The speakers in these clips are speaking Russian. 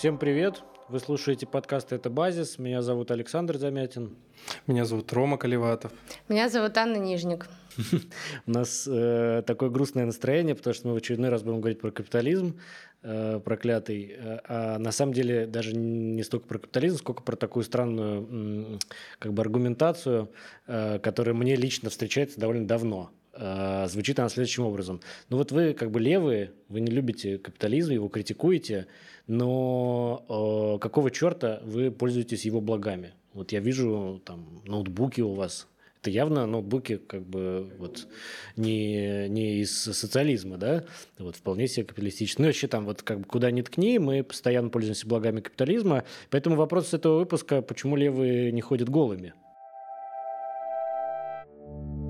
Всем привет! Вы слушаете подкаст «Это базис». Меня зовут Александр Замятин. Меня зовут Рома Колеватов. Меня зовут Анна Нижник. У нас э, такое грустное настроение, потому что мы в очередной раз будем говорить про капитализм э, проклятый. Э, а на самом деле даже не столько про капитализм, сколько про такую странную как бы аргументацию, э, которая мне лично встречается довольно давно. Э, звучит она следующим образом. Ну вот вы как бы левые, вы не любите капитализм, его критикуете, но э, какого черта вы пользуетесь его благами? Вот я вижу там ноутбуки у вас, это явно ноутбуки как бы вот не, не из социализма, да, вот вполне себе капиталистичные. Ну, вообще там вот как бы куда ни ткни, мы постоянно пользуемся благами капитализма. Поэтому вопрос с этого выпуска, почему левые не ходят голыми?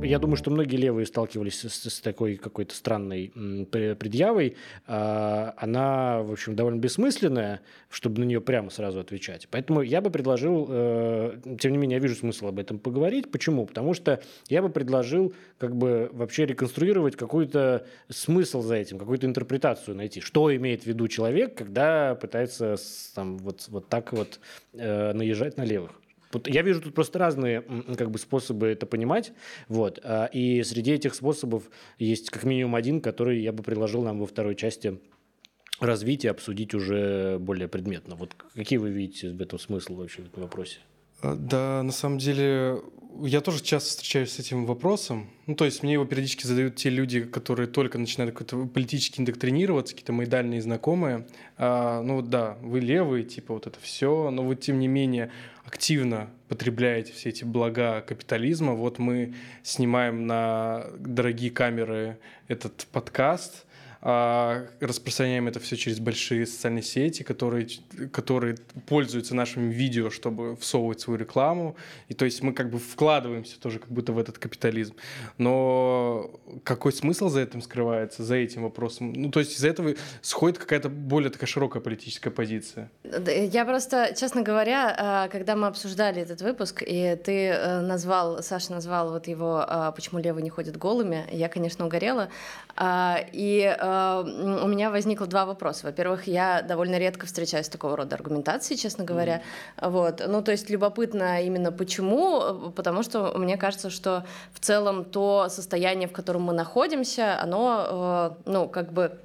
Я думаю, что многие левые сталкивались с, с такой какой-то странной предъявой. А, она, в общем, довольно бессмысленная, чтобы на нее прямо сразу отвечать. Поэтому я бы предложил, э, тем не менее, я вижу смысл об этом поговорить. Почему? Потому что я бы предложил как бы вообще реконструировать какой-то смысл за этим, какую-то интерпретацию найти. Что имеет в виду человек, когда пытается там, вот, вот так вот э, наезжать на левых. Я вижу тут просто разные как бы, способы это понимать. Вот. А, и среди этих способов есть как минимум один, который я бы предложил нам во второй части развить и обсудить уже более предметно. Вот какие вы видите в этом смысл вообще в этом вопросе? А, да, на самом деле, я тоже часто встречаюсь с этим вопросом. Ну, то есть мне его периодически задают те люди, которые только начинают как-то политически индоктринироваться, какие-то мои дальние знакомые. А, ну, да, вы левые, типа вот это все, но вы, тем не менее, активно потребляете все эти блага капитализма. Вот мы снимаем на дорогие камеры этот подкаст – распространяем это все через большие социальные сети, которые, которые пользуются нашими видео, чтобы всовывать свою рекламу. И то есть мы как бы вкладываемся тоже как будто в этот капитализм. Но какой смысл за этим скрывается, за этим вопросом? Ну, то есть из-за этого сходит какая-то более такая широкая политическая позиция. Я просто, честно говоря, а, когда мы обсуждали этот выпуск, и ты э, назвал, Саша назвал вот его а, «Почему левые не ходят голыми», я, конечно, угорела. И Э, у меня возникло два вопроса. Во-первых, я довольно редко встречаюсь с такого рода аргументацией, честно говоря. Mm-hmm. Вот. Ну, то есть любопытно именно почему, потому что мне кажется, что в целом то состояние, в котором мы находимся, оно, э, ну, как бы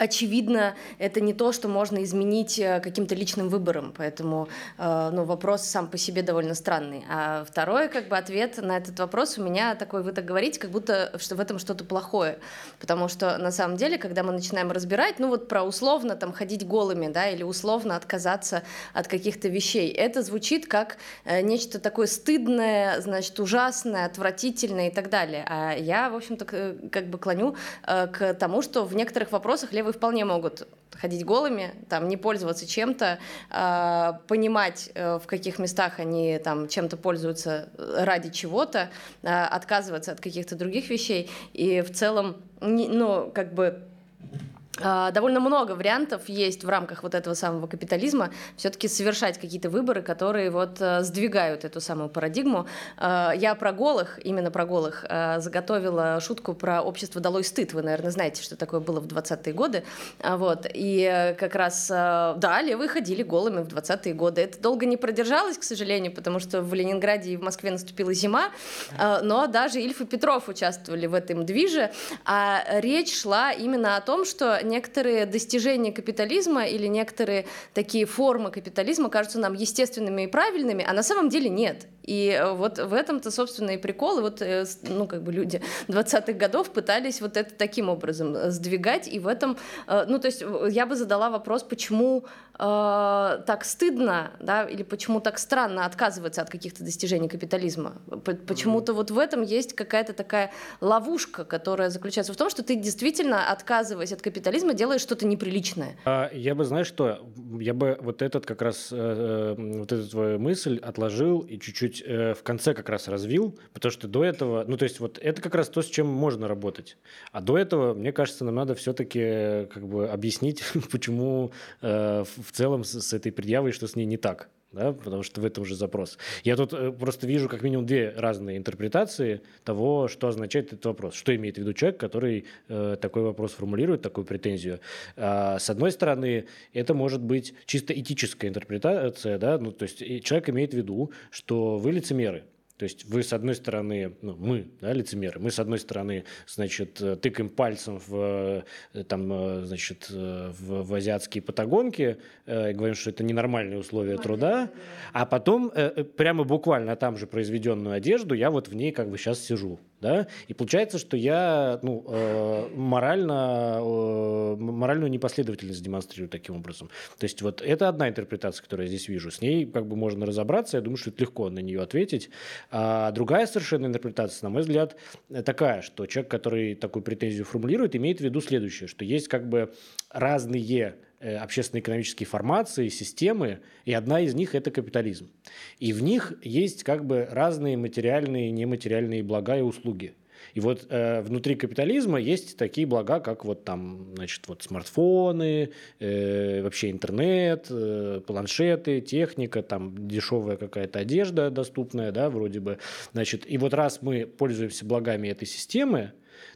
очевидно, это не то, что можно изменить э, каким-то личным выбором, поэтому э, ну, вопрос сам по себе довольно странный. А второй как бы ответ на этот вопрос у меня такой, вы так говорите, как будто что в этом что-то плохое, потому что на самом деле, когда мы начинаем разбирать, ну вот про условно там ходить голыми, да, или условно отказаться от каких-то вещей, это звучит как э, нечто такое стыдное, значит, ужасное, отвратительное и так далее. А я, в общем-то, как бы клоню к тому, что в некоторых вопросах левый вполне могут ходить голыми, там, не пользоваться чем-то, э, понимать, э, в каких местах они там чем-то пользуются ради чего-то, э, отказываться от каких-то других вещей. И в целом, не, ну, как бы довольно много вариантов есть в рамках вот этого самого капитализма все-таки совершать какие-то выборы, которые вот э, сдвигают эту самую парадигму. А, я про голых, именно про голых, э, заготовила шутку про общество «Долой стыд». Вы, наверное, знаете, что такое было в 20-е годы. А, вот. И э, как раз, да, левые ходили голыми в 20-е годы. Это долго не продержалось, к сожалению, потому что в Ленинграде и в Москве наступила зима, но даже Ильф и Петров участвовали в этом движе. А речь шла именно о том, что некоторые достижения капитализма или некоторые такие формы капитализма кажутся нам естественными и правильными, а на самом деле нет. И э, вот в этом-то, собственно, и прикол. И вот, э, ну, как бы люди 20-х годов пытались вот это таким образом э, сдвигать. И в этом, ну, то есть я бы задала вопрос, почему э, так стыдно, да, или почему так странно отказываться от каких-то достижений капитализма. Почему-то вот в этом есть какая-то такая ловушка, которая заключается в том, что ты действительно, отказываясь от капитализма, делаешь что-то неприличное. А я бы, знаешь что, я бы вот этот как раз, э, вот эту твою мысль отложил и чуть-чуть чуть э, в конце как раз развил, потому что до этого, ну то есть вот это как раз то, с чем можно работать. А до этого, мне кажется, нам надо все-таки как бы объяснить, почему э, в целом с, с этой предъявой, что с ней не так. Да, потому что в этом же запрос. Я тут э, просто вижу как минимум две разные интерпретации того, что означает этот вопрос. Что имеет в виду человек, который э, такой вопрос формулирует, такую претензию. А, с одной стороны, это может быть чисто этическая интерпретация, да, ну, то есть человек имеет в виду, что вы лицемеры, то есть вы, с одной стороны, ну, мы, да, лицемеры, мы, с одной стороны, значит, тыкаем пальцем в, э, там, э, значит, э, в, в азиатские патагонки, э, говорим, что это ненормальные условия труда, а потом э, прямо буквально там же произведенную одежду я вот в ней как бы сейчас сижу да, и получается, что я ну, э, морально, э, моральную непоследовательность демонстрирую таким образом. То есть вот это одна интерпретация, которую я здесь вижу. С ней как бы можно разобраться, я думаю, что это легко на нее ответить. А другая совершенно интерпретация, на мой взгляд, такая, что человек, который такую претензию формулирует, имеет в виду следующее, что есть как бы разные общественно-экономические формации, системы, и одна из них – это капитализм. И в них есть как бы разные материальные и нематериальные блага и услуги. И вот э, внутри капитализма есть такие блага, как вот там, значит, вот смартфоны, э, вообще интернет, э, планшеты, техника, там дешевая какая-то одежда доступная, да, вроде бы. Значит, и вот раз мы пользуемся благами этой системы,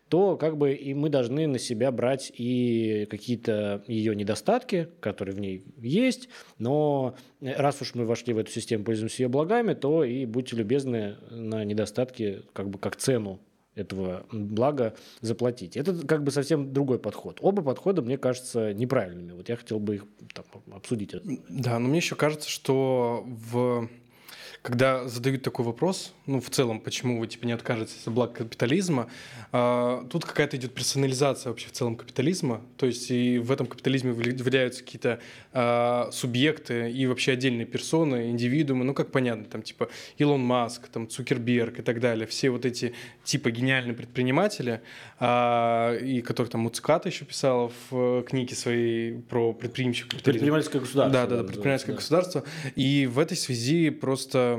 то как бы и мы должны на себя брать и какие-то ее недостатки, которые в ней есть, но раз уж мы вошли в эту систему, пользуемся ее благами, то и будьте любезны на недостатки как бы как цену этого блага заплатить. Это как бы совсем другой подход. Оба подхода, мне кажется, неправильными. Вот я хотел бы их там, обсудить. Да, но мне еще кажется, что в когда задают такой вопрос, ну, в целом, почему вы, типа, не откажетесь от благ капитализма, э, тут какая-то идет персонализация вообще в целом капитализма, то есть и в этом капитализме выделяются какие-то э, субъекты и вообще отдельные персоны, индивидуумы, ну, как понятно, там, типа, Илон Маск, там, Цукерберг и так далее, все вот эти, типа, гениальные предприниматели, э, и которые там Муцката еще писала в книге своей про предприимчивый капитализм. Предпринимательское государство. Да, да, да, предпринимательское да. государство. И в этой связи просто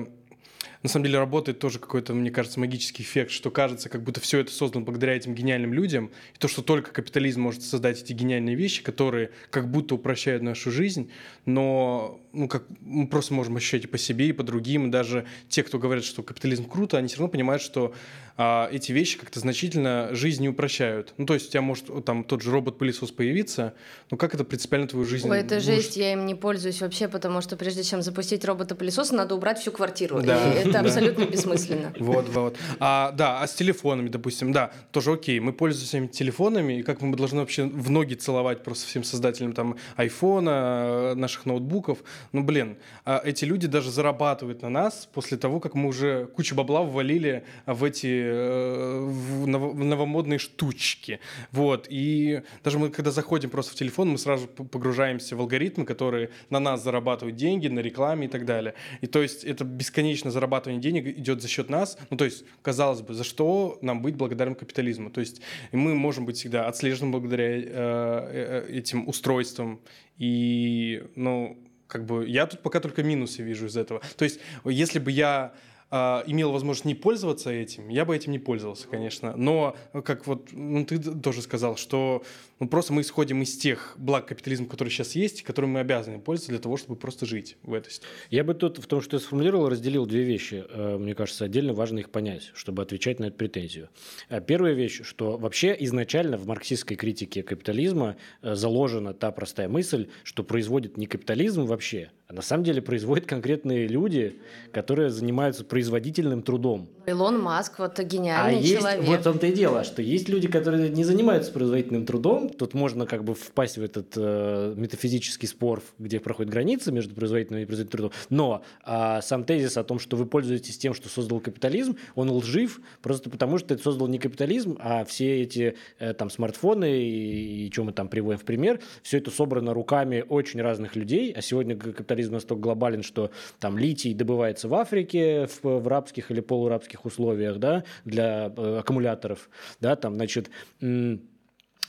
на самом деле работает тоже какой-то, мне кажется, магический эффект, что кажется, как будто все это создано благодаря этим гениальным людям, и то, что только капитализм может создать эти гениальные вещи, которые как будто упрощают нашу жизнь, но ну, как мы просто можем ощущать и по себе, и по другим, и даже те, кто говорят, что капитализм круто, они все равно понимают, что а, эти вещи как-то значительно жизнь не упрощают. Ну, то есть у тебя может там тот же робот-пылесос появиться, но как это принципиально твою жизнь? Ой, это жесть, я им не пользуюсь вообще, потому что прежде чем запустить робота-пылесоса, надо убрать всю квартиру. Да. И это абсолютно бессмысленно. Вот, вот. А, да, а с телефонами, допустим, да, тоже окей, мы пользуемся этими телефонами, и как мы должны вообще в ноги целовать просто всем создателям там айфона, наших ноутбуков. Ну, блин, а эти люди даже зарабатывают на нас после того, как мы уже кучу бабла ввалили в эти Э, в новомодные штучки. Вот. И даже мы, когда заходим просто в телефон, мы сразу погружаемся в алгоритмы, которые на нас зарабатывают деньги, на рекламе и так далее. И то есть это бесконечное зарабатывание денег идет за счет нас. Ну, то есть, казалось бы, за что нам быть благодарным капитализму? То есть мы можем быть всегда отслежены благодаря э, э, этим устройствам. И, ну, как бы я тут пока только минусы вижу из этого. То есть, если бы я а, имел возможность не пользоваться этим, я бы этим не пользовался, конечно. Но, как вот ну, ты тоже сказал, что ну, просто мы исходим из тех благ капитализма, которые сейчас есть, которыми мы обязаны пользоваться для того, чтобы просто жить в этой ситуации. Я бы тут в том, что я сформулировал, разделил две вещи. Э, мне кажется, отдельно важно их понять, чтобы отвечать на эту претензию. Э, первая вещь, что вообще изначально в марксистской критике капитализма э, заложена та простая мысль, что производит не капитализм вообще, а на самом деле производят конкретные люди, которые занимаются производительным трудом. Илон Маск, вот гениальный а есть, человек. Вот в том-то и дело, что есть люди, которые не занимаются производительным трудом. Тут можно как бы впасть в этот э, метафизический спор, где проходит граница между производительным и производительным трудом. Но э, сам тезис о том, что вы пользуетесь тем, что создал капитализм, он лжив просто потому, что это создал не капитализм, а все эти э, там смартфоны и, и что мы там приводим в пример, все это собрано руками очень разных людей, а сегодня капитализм капитализм настолько глобален, что там литий добывается в Африке в, в рабских или полурабских условиях, да, для э, аккумуляторов, да, там, значит,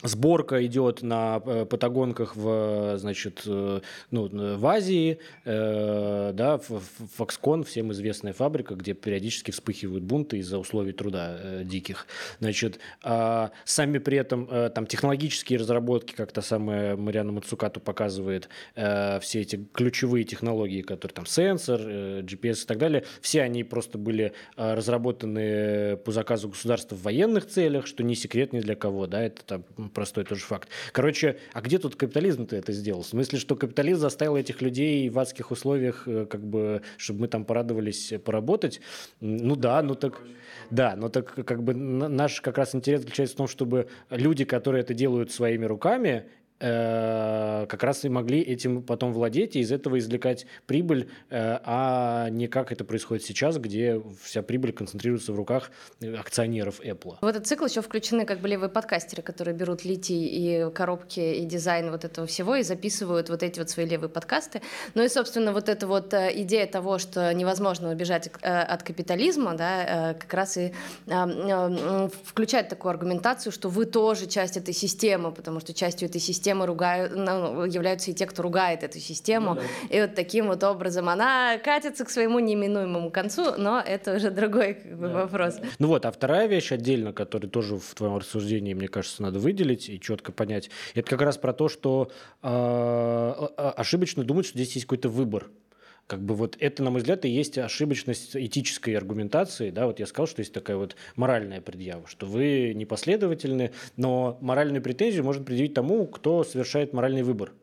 Сборка идет на э, патагонках в, значит, э, ну, в Азии, э, да, Foxconn, всем известная фабрика, где периодически вспыхивают бунты из-за условий труда э, диких. Значит, а сами при этом э, там технологические разработки, как то самая Мариана Мацукату показывает, э, все эти ключевые технологии, которые там сенсор, э, GPS и так далее, все они просто были э, разработаны по заказу государства в военных целях, что не секрет ни для кого, да, это там простой тоже факт. Короче, а где тут капитализм-то это сделал? В смысле, что капитализм заставил этих людей в адских условиях, э, как бы, чтобы мы там порадовались поработать? Ну да, ну так... Да, но так как бы наш как раз интерес заключается в том, чтобы люди, которые это делают своими руками, Э, как раз и могли этим потом владеть и из этого извлекать прибыль, э, а не как это происходит сейчас, где вся прибыль концентрируется в руках акционеров Apple. В этот цикл еще включены как бы левые подкастеры, которые берут литий и коробки и дизайн вот этого всего и записывают вот эти вот свои левые подкасты. Ну и, собственно, вот эта вот э, идея того, что невозможно убежать от капитализма, да, как раз и включает такую аргументацию, что вы тоже часть этой системы, потому что частью этой системы системы ругают, ну, являются и те, кто ругает эту систему. Ну, да. И вот таким вот образом она катится к своему неминуемому концу, но это уже другой как бы, да. вопрос. Ну вот, а вторая вещь отдельно, которую тоже в твоем рассуждении, мне кажется, надо выделить и четко понять, это как раз про то, что э, ошибочно думать, что здесь есть какой-то выбор. Как бы вот это, на мой взгляд, и есть ошибочность этической аргументации. Да, вот я сказал, что есть такая вот моральная предъява, что вы непоследовательны, но моральную претензию можно предъявить тому, кто совершает моральный выбор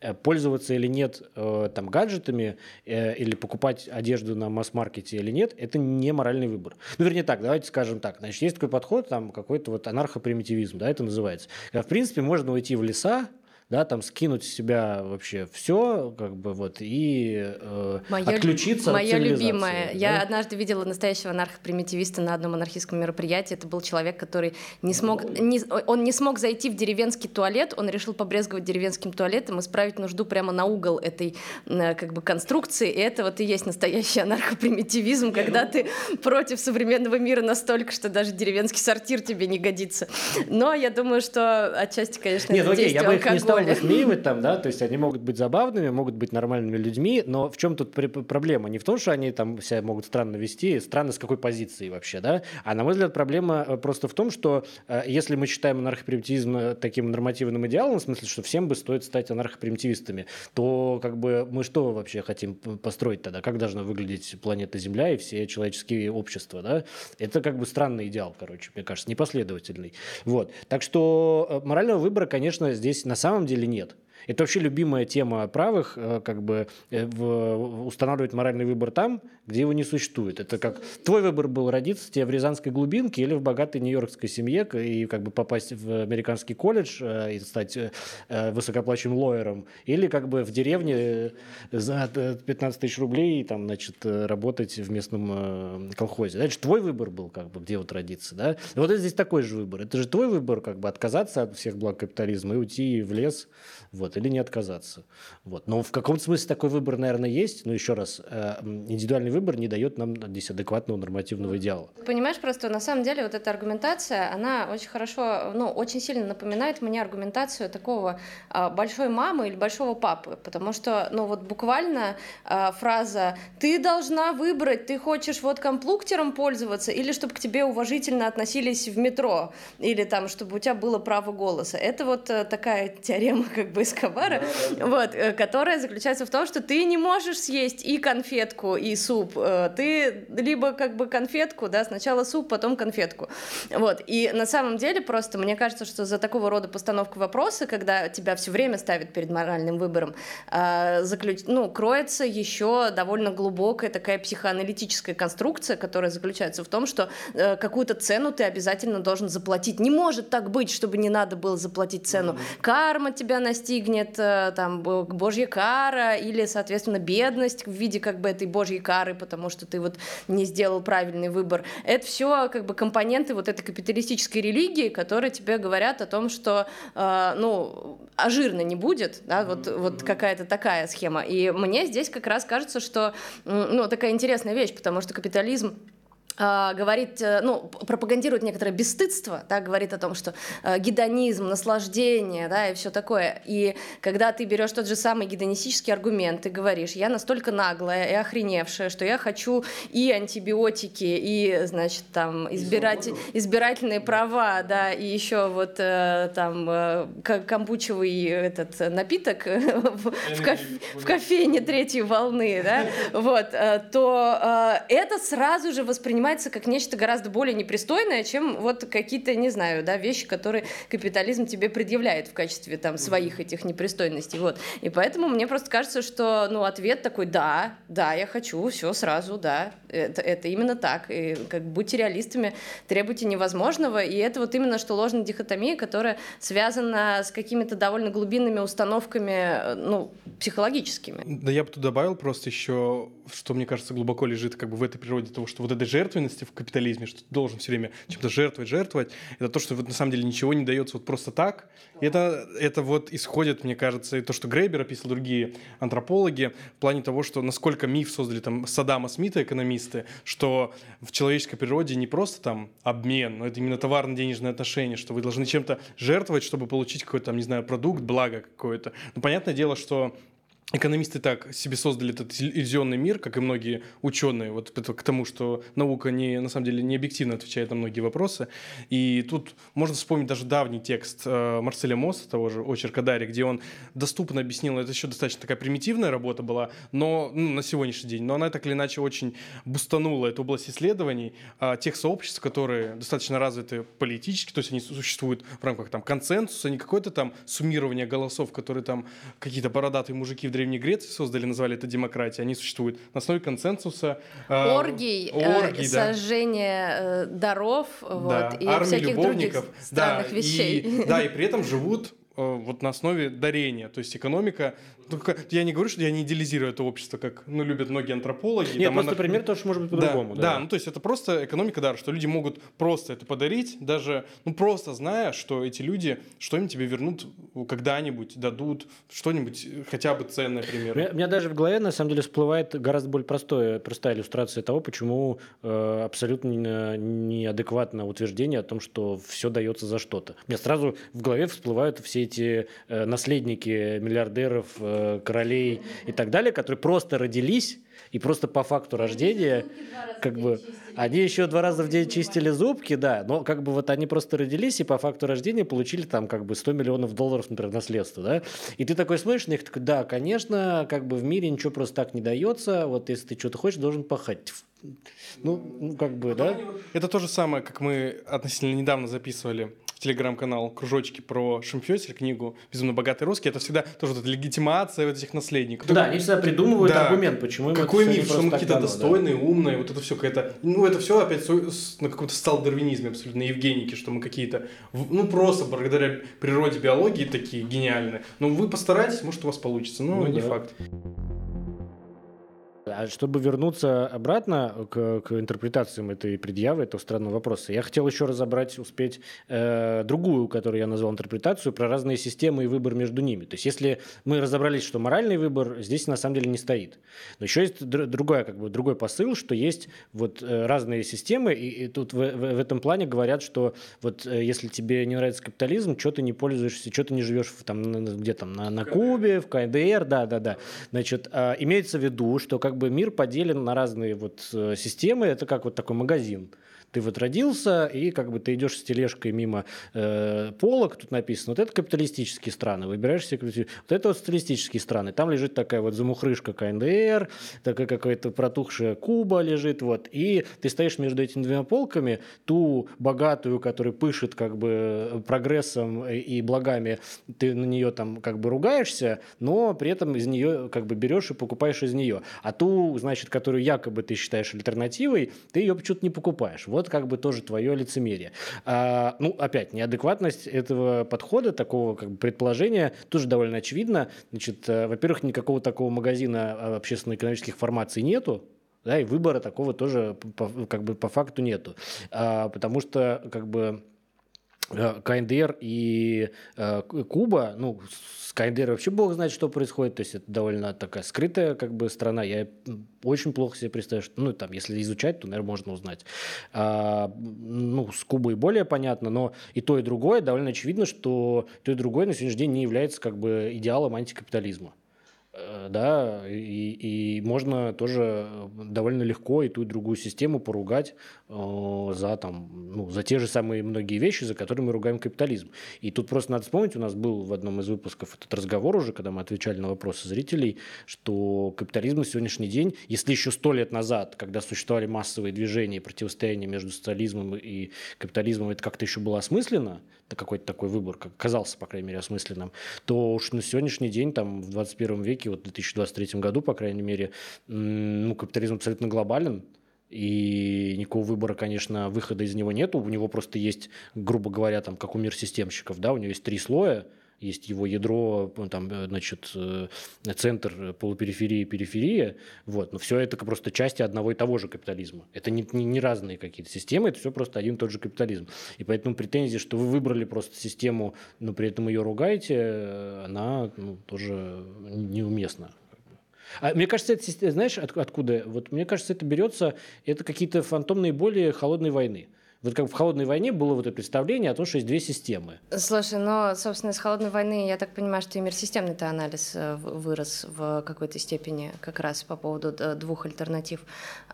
э, пользоваться или нет э, там гаджетами э, или покупать одежду на масс-маркете или нет, это не моральный выбор. Ну, вернее так, давайте скажем так. Значит, есть такой подход, там какой-то вот анархопримитивизм, да, это называется. В принципе, можно уйти в леса, да, там скинуть с себя вообще все, как бы вот, и э, моё, отключиться Мое любимое. Да? Я однажды видела настоящего анархопримитивиста на одном анархистском мероприятии. Это был человек, который не смог, не, он не смог зайти в деревенский туалет, он решил побрезговать деревенским туалетом, исправить нужду прямо на угол этой э, как бы конструкции, и это вот и есть настоящий анархопримитивизм, когда ну ты против современного мира настолько, что даже деревенский сортир тебе не годится. Но я думаю, что отчасти, конечно, Нет, это окей, я бы не стал можно высмеивать там, да, то есть они могут быть забавными, могут быть нормальными людьми, но в чем тут проблема? Не в том, что они там себя могут странно вести, странно с какой позиции вообще, да, а на мой взгляд проблема э, просто в том, что э, если мы считаем анархопримитивизм э, таким нормативным идеалом, в смысле, что всем бы стоит стать анархопримитивистами, то как бы мы что вообще хотим построить тогда? Как должна выглядеть планета Земля и все человеческие общества, да? Это как бы странный идеал, короче, мне кажется, непоследовательный. Вот. Так что морального выбора, конечно, здесь на самом деле деле нет. Это вообще любимая тема правых, э, как бы э, в, устанавливать моральный выбор там, где его не существует. Это как твой выбор был родиться тебе в Рязанской глубинке или в богатой нью-йоркской семье и как бы попасть в американский колледж э, и стать высокоплачиваемым лоером, или как бы в деревне за 15 тысяч рублей там, значит, работать в местном колхозе. Значит, твой выбор был, как бы, где вот родиться. Да? Вот здесь такой же выбор. Это же твой выбор, как бы отказаться от всех благ капитализма и уйти в лес вот, или не отказаться. Вот. Но в каком-то смысле такой выбор, наверное, есть, но еще раз, э, индивидуальный выбор не дает нам здесь адекватного нормативного идеала. Понимаешь, просто на самом деле вот эта аргументация, она очень хорошо, ну, очень сильно напоминает мне аргументацию такого а, большой мамы или большого папы, потому что, ну, вот буквально а, фраза «ты должна выбрать, ты хочешь вот комплуктером пользоваться или чтобы к тебе уважительно относились в метро, или там, чтобы у тебя было право голоса». Это вот э, такая теорема как бы Эскобара, вот, э, которая заключается в том, что ты не можешь съесть и конфетку, и суп. Э, ты либо как бы конфетку, да, сначала суп, потом конфетку. Вот. И на самом деле просто мне кажется, что за такого рода постановку вопроса, когда тебя все время ставят перед моральным выбором, э, заключ... ну, кроется еще довольно глубокая такая психоаналитическая конструкция, которая заключается в том, что какую-то цену ты обязательно должен заплатить. Не может так быть, чтобы не надо было заплатить цену. Карма тебя настигнет, э, там божья кара или, соответственно, бедность в виде как бы этой божьей кары, потому что ты вот не сделал правильный выбор. Это все как бы компоненты вот этой капиталистической религии, которые тебе говорят о том, что, э, ну, а жирно не будет, да, вот, вот какая-то такая схема. И мне здесь как раз кажется, что, ну, такая интересная вещь, потому что капитализм говорит, э, ну, пропагандирует некоторое бесстыдство, да, говорит о том, что э, гедонизм, наслаждение, да, и все такое. И когда ты берешь тот же самый гедонистический аргумент, ты говоришь, я настолько наглая и охреневшая, что я хочу и антибиотики, и, значит, там, избирать, избирательные права, да, и еще вот э, там камбучевый этот напиток в, кофе, в кофейне третьей волны, да, вот, то это сразу же воспринимается воспринимается как нечто гораздо более непристойное, чем вот какие-то, не знаю, да, вещи, которые капитализм тебе предъявляет в качестве там своих этих непристойностей, вот. И поэтому мне просто кажется, что, ну, ответ такой, да, да, я хочу, все сразу, да, это, это именно так. И как будьте реалистами, требуйте невозможного, и это вот именно что ложная дихотомия, которая связана с какими-то довольно глубинными установками, ну, психологическими. Да я бы тут добавил просто еще, что мне кажется глубоко лежит как бы в этой природе того, что вот жертва жертвенности в капитализме, что ты должен все время чем-то жертвовать, жертвовать, это то, что вот на самом деле ничего не дается вот просто так. И это, это вот исходит, мне кажется, и то, что Грейбер описал другие антропологи, в плане того, что насколько миф создали там Саддама Смита, экономисты, что в человеческой природе не просто там обмен, но это именно товарно-денежные отношения, что вы должны чем-то жертвовать, чтобы получить какой-то там, не знаю, продукт, благо какое-то. Ну, понятное дело, что Экономисты так себе создали этот иллюзионный мир, как и многие ученые, вот к тому, что наука не, на самом деле не объективно отвечает на многие вопросы. И тут можно вспомнить даже давний текст э, Марселя Мосса, того же «Очерка Дарья», где он доступно объяснил, это еще достаточно такая примитивная работа была, но ну, на сегодняшний день, но она так или иначе очень бустанула эту область исследований э, тех сообществ, которые достаточно развиты политически, то есть они существуют в рамках там консенсуса, не какое-то там суммирование голосов, которые там какие-то бородатые мужики в Древней Греции создали, назвали это демократией, они существуют на основе консенсуса. А, оргий, оргий э, да. сожжение э, даров да. вот, и всяких любовников. других странных да, вещей. И, да, и при этом живут э, вот на основе дарения. То есть экономика только я не говорю, что я не идеализирую это общество, как ну, любят многие антропологи. Нет, там, просто она... пример тоже может быть по-другому. Да, да. да, ну то есть это просто экономика дара, что люди могут просто это подарить, даже, ну просто зная, что эти люди что-нибудь тебе вернут когда-нибудь, дадут что-нибудь хотя бы ценное, например. У меня, у меня даже в голове на самом деле всплывает гораздо более простое, простая иллюстрация того, почему э, абсолютно неадекватное утверждение о том, что все дается за что-то. У меня сразу в голове всплывают все эти э, наследники миллиардеров, э, королей и так далее, которые просто родились и просто по факту рождения, как бы, они еще два раза в день чистили зубки, да, но как бы вот они просто родились и по факту рождения получили там как бы 100 миллионов долларов, например, наследство, да, и ты такой смотришь на них, такой, да, конечно, как бы в мире ничего просто так не дается, вот если ты что-то хочешь, должен пахать. Ну, ну, как бы, да? Это то же самое, как мы относительно недавно записывали телеграм-канал «Кружочки» про Шимфёсель, книгу «Безумно богатый русский». Это всегда тоже вот эта легитимация вот этих наследников. Да, они всегда придумывают да. аргумент, почему Какой миф, что мы какие-то достойные, да. умные, вот это все какая-то... Ну, это все опять на каком-то сталдарвинизме абсолютно, Евгеники, что мы какие-то... Ну, просто благодаря природе биологии такие гениальные. Но вы постарайтесь, может, у вас получится, но ну, не да. факт. А чтобы вернуться обратно к, к интерпретациям этой предъявы, этого странного вопроса, я хотел еще разобрать, успеть э, другую, которую я назвал интерпретацию, про разные системы и выбор между ними. То есть если мы разобрались, что моральный выбор здесь на самом деле не стоит. Но еще есть другой, как бы, другой посыл, что есть вот э, разные системы, и, и тут в, в, в этом плане говорят, что вот э, если тебе не нравится капитализм, что ты не пользуешься, что ты не живешь в, там, где там, на, на Кубе, в КНДР, да-да-да. Значит, э, имеется в виду, что как бы бы мир поделен на разные вот э, системы. Это как вот такой магазин. Ты вот родился, и как бы ты идешь с тележкой мимо э, полок, тут написано, вот это капиталистические страны, выбираешь себе вот это вот социалистические страны. Там лежит такая вот замухрышка КНДР, такая какая-то протухшая Куба лежит, вот. И ты стоишь между этими двумя полками, ту богатую, которая пышет как бы прогрессом и благами, ты на нее там как бы ругаешься, но при этом из нее как бы берешь и покупаешь из нее. А ту, значит, которую якобы ты считаешь альтернативой, ты ее почему-то не покупаешь. Вот вот как бы тоже твое лицемерие. А, ну, опять, неадекватность этого подхода, такого как бы предположения тоже довольно очевидна. Значит, э, во-первых, никакого такого магазина а, общественно-экономических формаций нету, да, и выбора такого тоже по, как бы по факту нету, а, потому что как бы КНДР и э, Куба, ну, с КНДР вообще бог знает, что происходит, то есть это довольно такая скрытая как бы страна, я очень плохо себе представляю, что, ну, там, если изучать, то, наверное, можно узнать. А, ну, с Кубой более понятно, но и то, и другое довольно очевидно, что то и другое на сегодняшний день не является как бы идеалом антикапитализма. Э, да, и, и можно тоже довольно легко и ту и другую систему поругать э, за, там, ну, за те же самые многие вещи, за которые мы ругаем капитализм. И тут просто надо вспомнить, у нас был в одном из выпусков этот разговор уже, когда мы отвечали на вопросы зрителей, что капитализм на сегодняшний день, если еще сто лет назад, когда существовали массовые движения и противостояния между социализмом и капитализмом, это как-то еще было осмысленно, какой-то такой выбор, как казался, по крайней мере, осмысленным, то уж на сегодняшний день, там, в 21 веке, вот в 2023 году, по крайней мере, ну, капитализм абсолютно глобален, и никакого выбора, конечно, выхода из него нету. У него просто есть, грубо говоря, там, как у мир системщиков, да, у него есть три слоя – есть его ядро, там, э, значит, э, центр, полупериферия, периферия, вот, но все это просто части одного и того же капитализма. Это не, не, не разные какие-то системы, это все просто один и тот же капитализм. И поэтому претензия, что вы выбрали просто систему, но при этом ее ругаете, э, она ну, тоже неуместна. А мне кажется, это, знаешь, откуда? Вот мне кажется, это берется, это какие-то фантомные боли холодной войны. Вот как в «Холодной войне» было вот это представление о том, что есть две системы. Слушай, но, собственно, из «Холодной войны» я так понимаю, что и мир-системный-то анализ э, вырос в какой-то степени как раз по поводу двух альтернатив.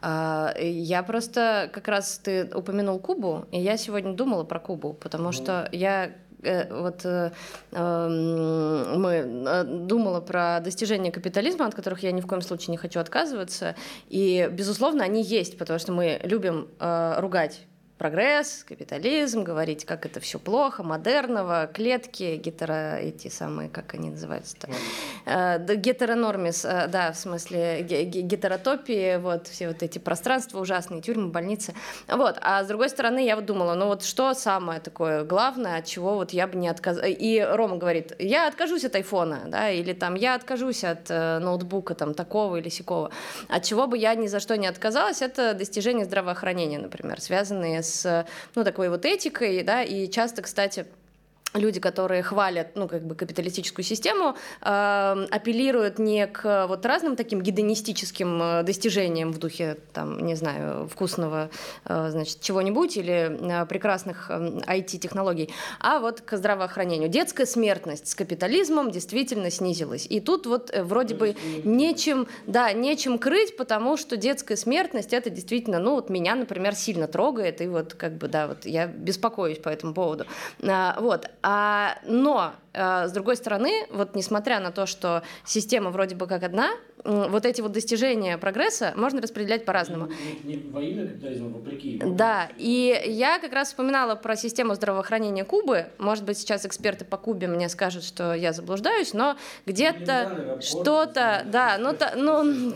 А, я просто, как раз ты упомянул Кубу, и я сегодня думала про Кубу, потому что я э, вот э, эм, мы думала про достижения капитализма, от которых я ни в коем случае не хочу отказываться. И, безусловно, они есть, потому что мы любим ругать прогресс, капитализм, говорить, как это все плохо, модерного, клетки, гетеро, эти самые, как они называются-то, э, гетеронормис, э, да, в смысле гетеротопии, вот все вот эти пространства ужасные, тюрьмы, больницы. Вот, а с другой стороны, я вот думала, ну вот что самое такое главное, от чего вот я бы не отказалась. И Рома говорит, я откажусь от айфона, да, или там я откажусь от э, ноутбука там такого или сякого. От чего бы я ни за что не отказалась, это достижение здравоохранения, например, связанные с ну, такой вот этикой, да, и часто, кстати, люди, которые хвалят, ну, как бы капиталистическую систему, э, апеллируют не к вот разным таким гедонистическим э, достижениям в духе, там, не знаю, вкусного, э, значит, чего-нибудь или э, прекрасных э, IT-технологий, а вот к здравоохранению. Детская смертность с капитализмом действительно снизилась. И тут вот э, вроде бы нечем, да, нечем крыть, потому что детская смертность это действительно, ну, вот меня, например, сильно трогает, и вот как бы, да, вот я беспокоюсь по этому поводу. А, вот. А, но а, с другой стороны, вот несмотря на то, что система вроде бы как одна, вот эти вот достижения прогресса можно распределять по-разному. Не, не, не во имя капитализма, а вопреки. Да, и я как раз вспоминала про систему здравоохранения Кубы. Может быть, сейчас эксперты по Кубе мне скажут, что я заблуждаюсь, но где-то что-то, да, ну, та, ну,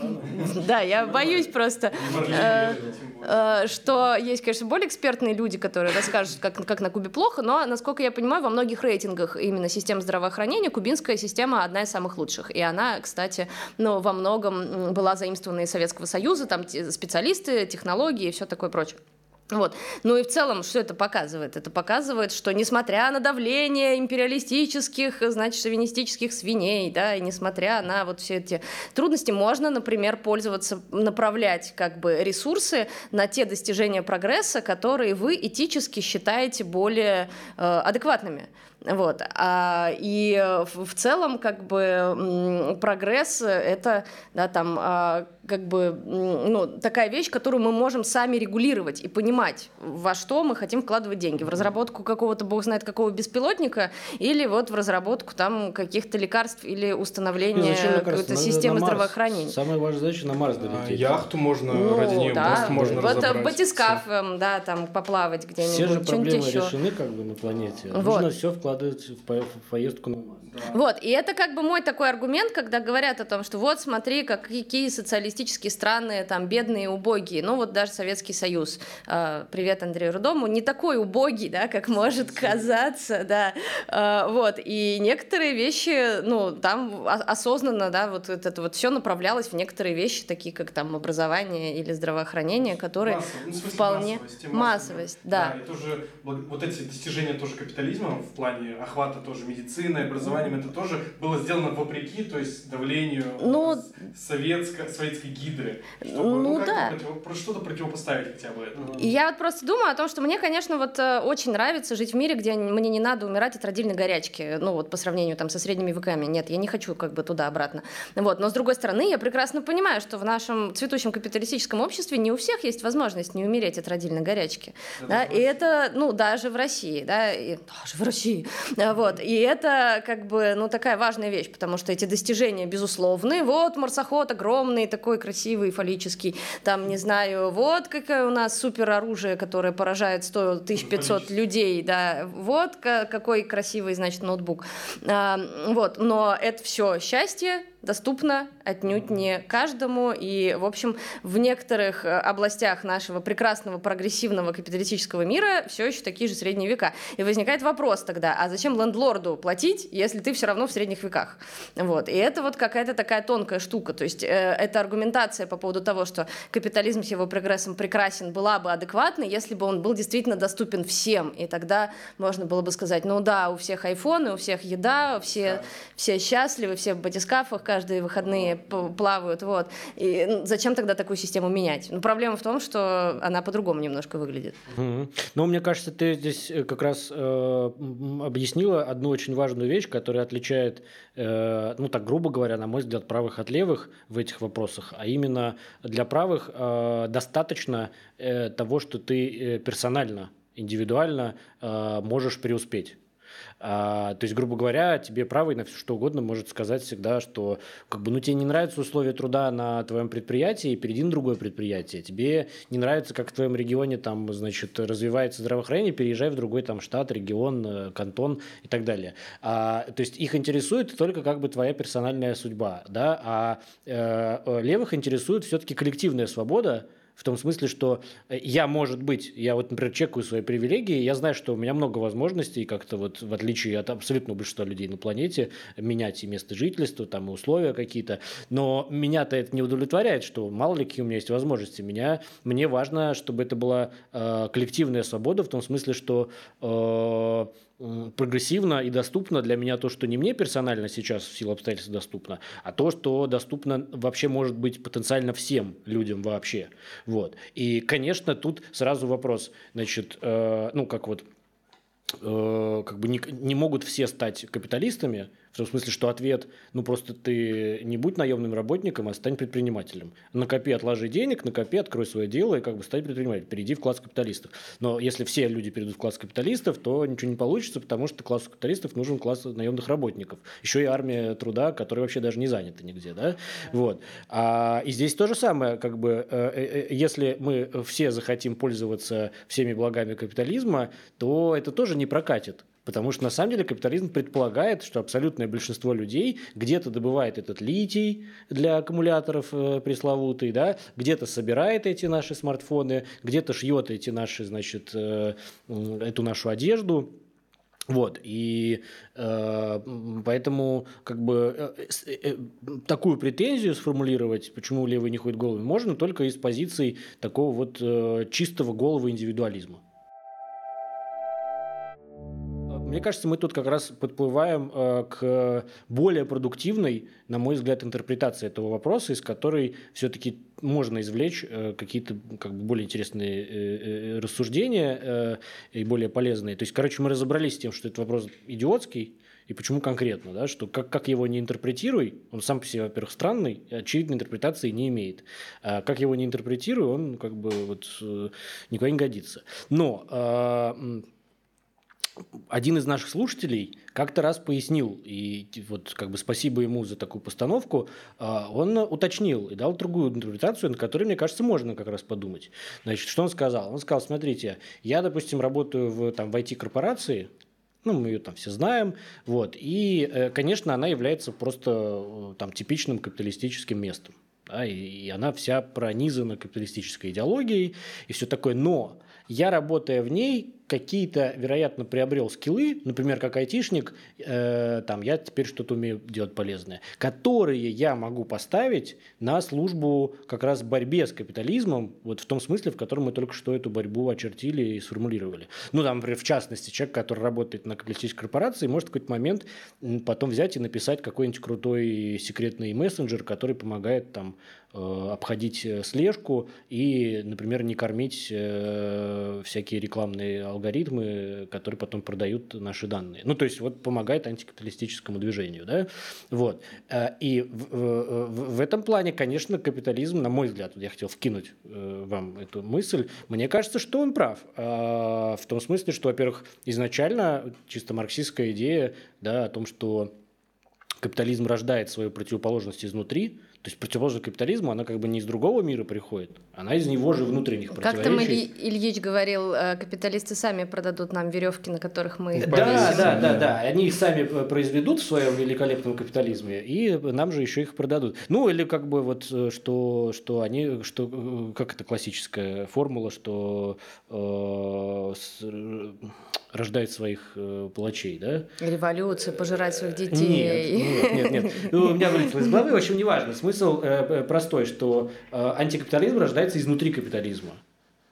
да, я боюсь просто, э, э, что есть, конечно, более экспертные люди, которые расскажут, как, как на Кубе плохо, но, насколько я понимаю, во многих рейтингах именно система здравоохранения кубинская система одна из самых лучших. И она, кстати, ну, во многом была заимствована из Советского Союза, там специалисты, технологии и все такое прочее. Вот. Ну и в целом, что это показывает? Это показывает, что несмотря на давление империалистических, значит, шовинистических свиней, да, и несмотря на вот все эти трудности, можно, например, пользоваться, направлять как бы ресурсы на те достижения прогресса, которые вы этически считаете более э, адекватными. Вот. А, и в, в целом, как бы, прогресс — это, да, там, а, как бы, ну, такая вещь, которую мы можем сами регулировать и понимать, во что мы хотим вкладывать деньги. В разработку какого-то, бог знает какого, беспилотника или вот в разработку там каких-то лекарств или установление какой-то системы здравоохранения. Самая важная задача на Марс долететь. А, яхту можно, ну, ради нее да. просто можно вот разобрать. батискаф, да, там поплавать где-нибудь. Все же проблемы решены как бы на планете. Вот. Нужно все вкладывать вкладывать в поездку на Марс. Да. Вот, и это как бы мой такой аргумент, когда говорят о том, что вот смотри, как, какие социалистические капиталистические страны, там, бедные, убогие, ну, вот даже Советский Союз, э, привет Андрею Рудому, не такой убогий, да, как может казаться, да, э, вот, и некоторые вещи, ну, там осознанно, да, вот это вот все направлялось в некоторые вещи, такие как там образование или здравоохранение, которые Массово, ну, вполне... Массовость, массовость да. да. И тоже вот эти достижения тоже капитализма в плане охвата тоже медицины, образованием, это тоже было сделано вопреки, то есть давлению ну, советско, советской гидры, чтобы ну, ну, да. против, что-то противопоставить хотя бы этому. И я вот просто думаю о том, что мне, конечно, вот э, очень нравится жить в мире, где мне не надо умирать от родильной горячки, ну вот по сравнению там со средними веками. Нет, я не хочу как бы туда-обратно. Вот. Но с другой стороны, я прекрасно понимаю, что в нашем цветущем капиталистическом обществе не у всех есть возможность не умереть от родильной горячки. Это да? И это, ну, даже в России, да, и, даже в России. Вот. И это как бы, ну, такая важная вещь, потому что эти достижения безусловны. Вот марсоход огромный, такой красивый, фаллический. Там, не знаю, вот какое у нас супер оружие, которое поражает 100 1500 людей, да. Вот какой красивый, значит, ноутбук. А, вот. Но это все счастье, доступно отнюдь не каждому. И, в общем, в некоторых э, областях нашего прекрасного прогрессивного капиталистического мира все еще такие же средние века. И возникает вопрос тогда, а зачем лендлорду платить, если ты все равно в средних веках? Вот. И это вот какая-то такая тонкая штука. То есть э, эта аргументация по поводу того, что капитализм с его прогрессом прекрасен, была бы адекватной, если бы он был действительно доступен всем. И тогда можно было бы сказать, ну да, у всех айфоны, у всех еда, все, все счастливы, все в батискафах, каждые выходные плавают, вот. И ну, зачем тогда такую систему менять? Ну, проблема в том, что она по-другому немножко выглядит. Mm-hmm. Ну, мне кажется, ты здесь э, как раз э, объяснила одну очень важную вещь, которая отличает, э, ну, так грубо говоря, на мой взгляд, правых от левых в этих вопросах, а именно для правых э, достаточно э, того, что ты э, персонально индивидуально э, можешь преуспеть. А, то есть, грубо говоря, тебе правый на все что угодно может сказать всегда, что как бы, ну, тебе не нравятся условия труда на твоем предприятии, перейди на другое предприятие. Тебе не нравится, как в твоем регионе там, значит, развивается здравоохранение, переезжай в другой там штат, регион, э, кантон и так далее. А, то есть, их интересует только как бы твоя персональная судьба, да, а э, левых интересует все-таки коллективная свобода, в том смысле, что э, я, может быть, я вот, например, чекаю свои привилегии, я знаю, что у меня много возможностей, как-то вот в отличие от абсолютно большинства людей на планете, менять и место жительства, там, и условия какие-то, но меня-то это не удовлетворяет, что мало ли какие у меня есть возможности. Меня, мне важно, чтобы это была э, коллективная свобода, в том смысле, что э, прогрессивно и доступно для меня то, что не мне персонально сейчас в силу обстоятельств доступно, а то, что доступно вообще может быть потенциально всем людям вообще. Вот. И, конечно, тут сразу вопрос, значит, э, ну, как вот, э, как бы не, не могут все стать капиталистами, в том смысле, что ответ, ну просто ты не будь наемным работником, а стань предпринимателем. Накопи, отложи денег, накопи, открой свое дело и как бы стань предпринимателем. Перейди в класс капиталистов. Но если все люди перейдут в класс капиталистов, то ничего не получится, потому что классу капиталистов нужен класс наемных работников. Еще и армия труда, которая вообще даже не занята нигде. Да? Вот. А, и здесь то же самое. Как бы, э, э, э, если мы все захотим пользоваться всеми благами капитализма, то это тоже не прокатит. Потому что на самом деле капитализм предполагает, что абсолютное большинство людей где-то добывает этот литий для аккумуляторов э, пресловутый, да, где-то собирает эти наши смартфоны, где-то шьет эти наши, значит, э, эту нашу одежду. Вот, и э, поэтому как бы э, э, такую претензию сформулировать, почему левые не ходят головами, можно только из позиции такого вот э, чистого голого индивидуализма. Мне кажется, мы тут как раз подплываем э, к более продуктивной, на мой взгляд, интерпретации этого вопроса, из которой все-таки можно извлечь э, какие-то как бы более интересные э, рассуждения и более полезные. То есть, короче, мы разобрались с тем, что этот вопрос идиотский, и почему конкретно, да, что как, как его не интерпретируй, он сам по себе, во-первых, странный, очевидной интерпретации не имеет. А как его не интерпретируй, он как бы вот никуда не годится. Но один из наших слушателей как-то раз пояснил, и вот как бы спасибо ему за такую постановку, а, он уточнил и дал другую интерпретацию, на которой, мне кажется, можно как раз подумать. Значит, что он сказал? Он сказал, смотрите, я, допустим, работаю в, там, в IT-корпорации, ну, мы ее там все знаем, вот, и, э, конечно, она является просто э, там типичным капиталистическим местом. Да, и, и она вся пронизана капиталистической идеологией и все такое. Но я, работая в ней, какие-то, вероятно, приобрел скиллы, например, как айтишник, э, там, я теперь что-то умею делать полезное, которые я могу поставить на службу как раз борьбе с капитализмом, вот в том смысле, в котором мы только что эту борьбу очертили и сформулировали. Ну, там, например, в частности, человек, который работает на капиталистической корпорации, может в какой-то момент потом взять и написать какой-нибудь крутой секретный мессенджер, который помогает там э, обходить э, слежку и, например, не кормить э, всякие рекламные алгоритмы, которые потом продают наши данные. Ну, то есть, вот помогает антикапиталистическому движению, да, вот. Э, и в, в, в этом плане, конечно, капитализм, на мой взгляд, я хотел вкинуть э, вам эту мысль, мне кажется, что он прав. Э, в том смысле, что, во-первых, изначально чисто марксистская идея, да, о том, что капитализм рождает свою противоположность изнутри, то есть противоположность капитализму, она как бы не из другого мира приходит, она из него же внутренних противоречий. Как там Ильи, Ильич говорил, э, капиталисты сами продадут нам веревки, на которых мы их Да, повесим. да, да, да. Они их сами произведут в своем великолепном капитализме, и нам же еще их продадут. Ну, или как бы вот, э, что, что они, что, э, как это классическая формула, что э, с, рождать своих э, палачей, да? Революцию, пожирать своих детей. Нет, нет, нет. нет. Ну, у меня вылетело из головы, в общем, неважно. Смысл э, простой, что э, антикапитализм рождается изнутри капитализма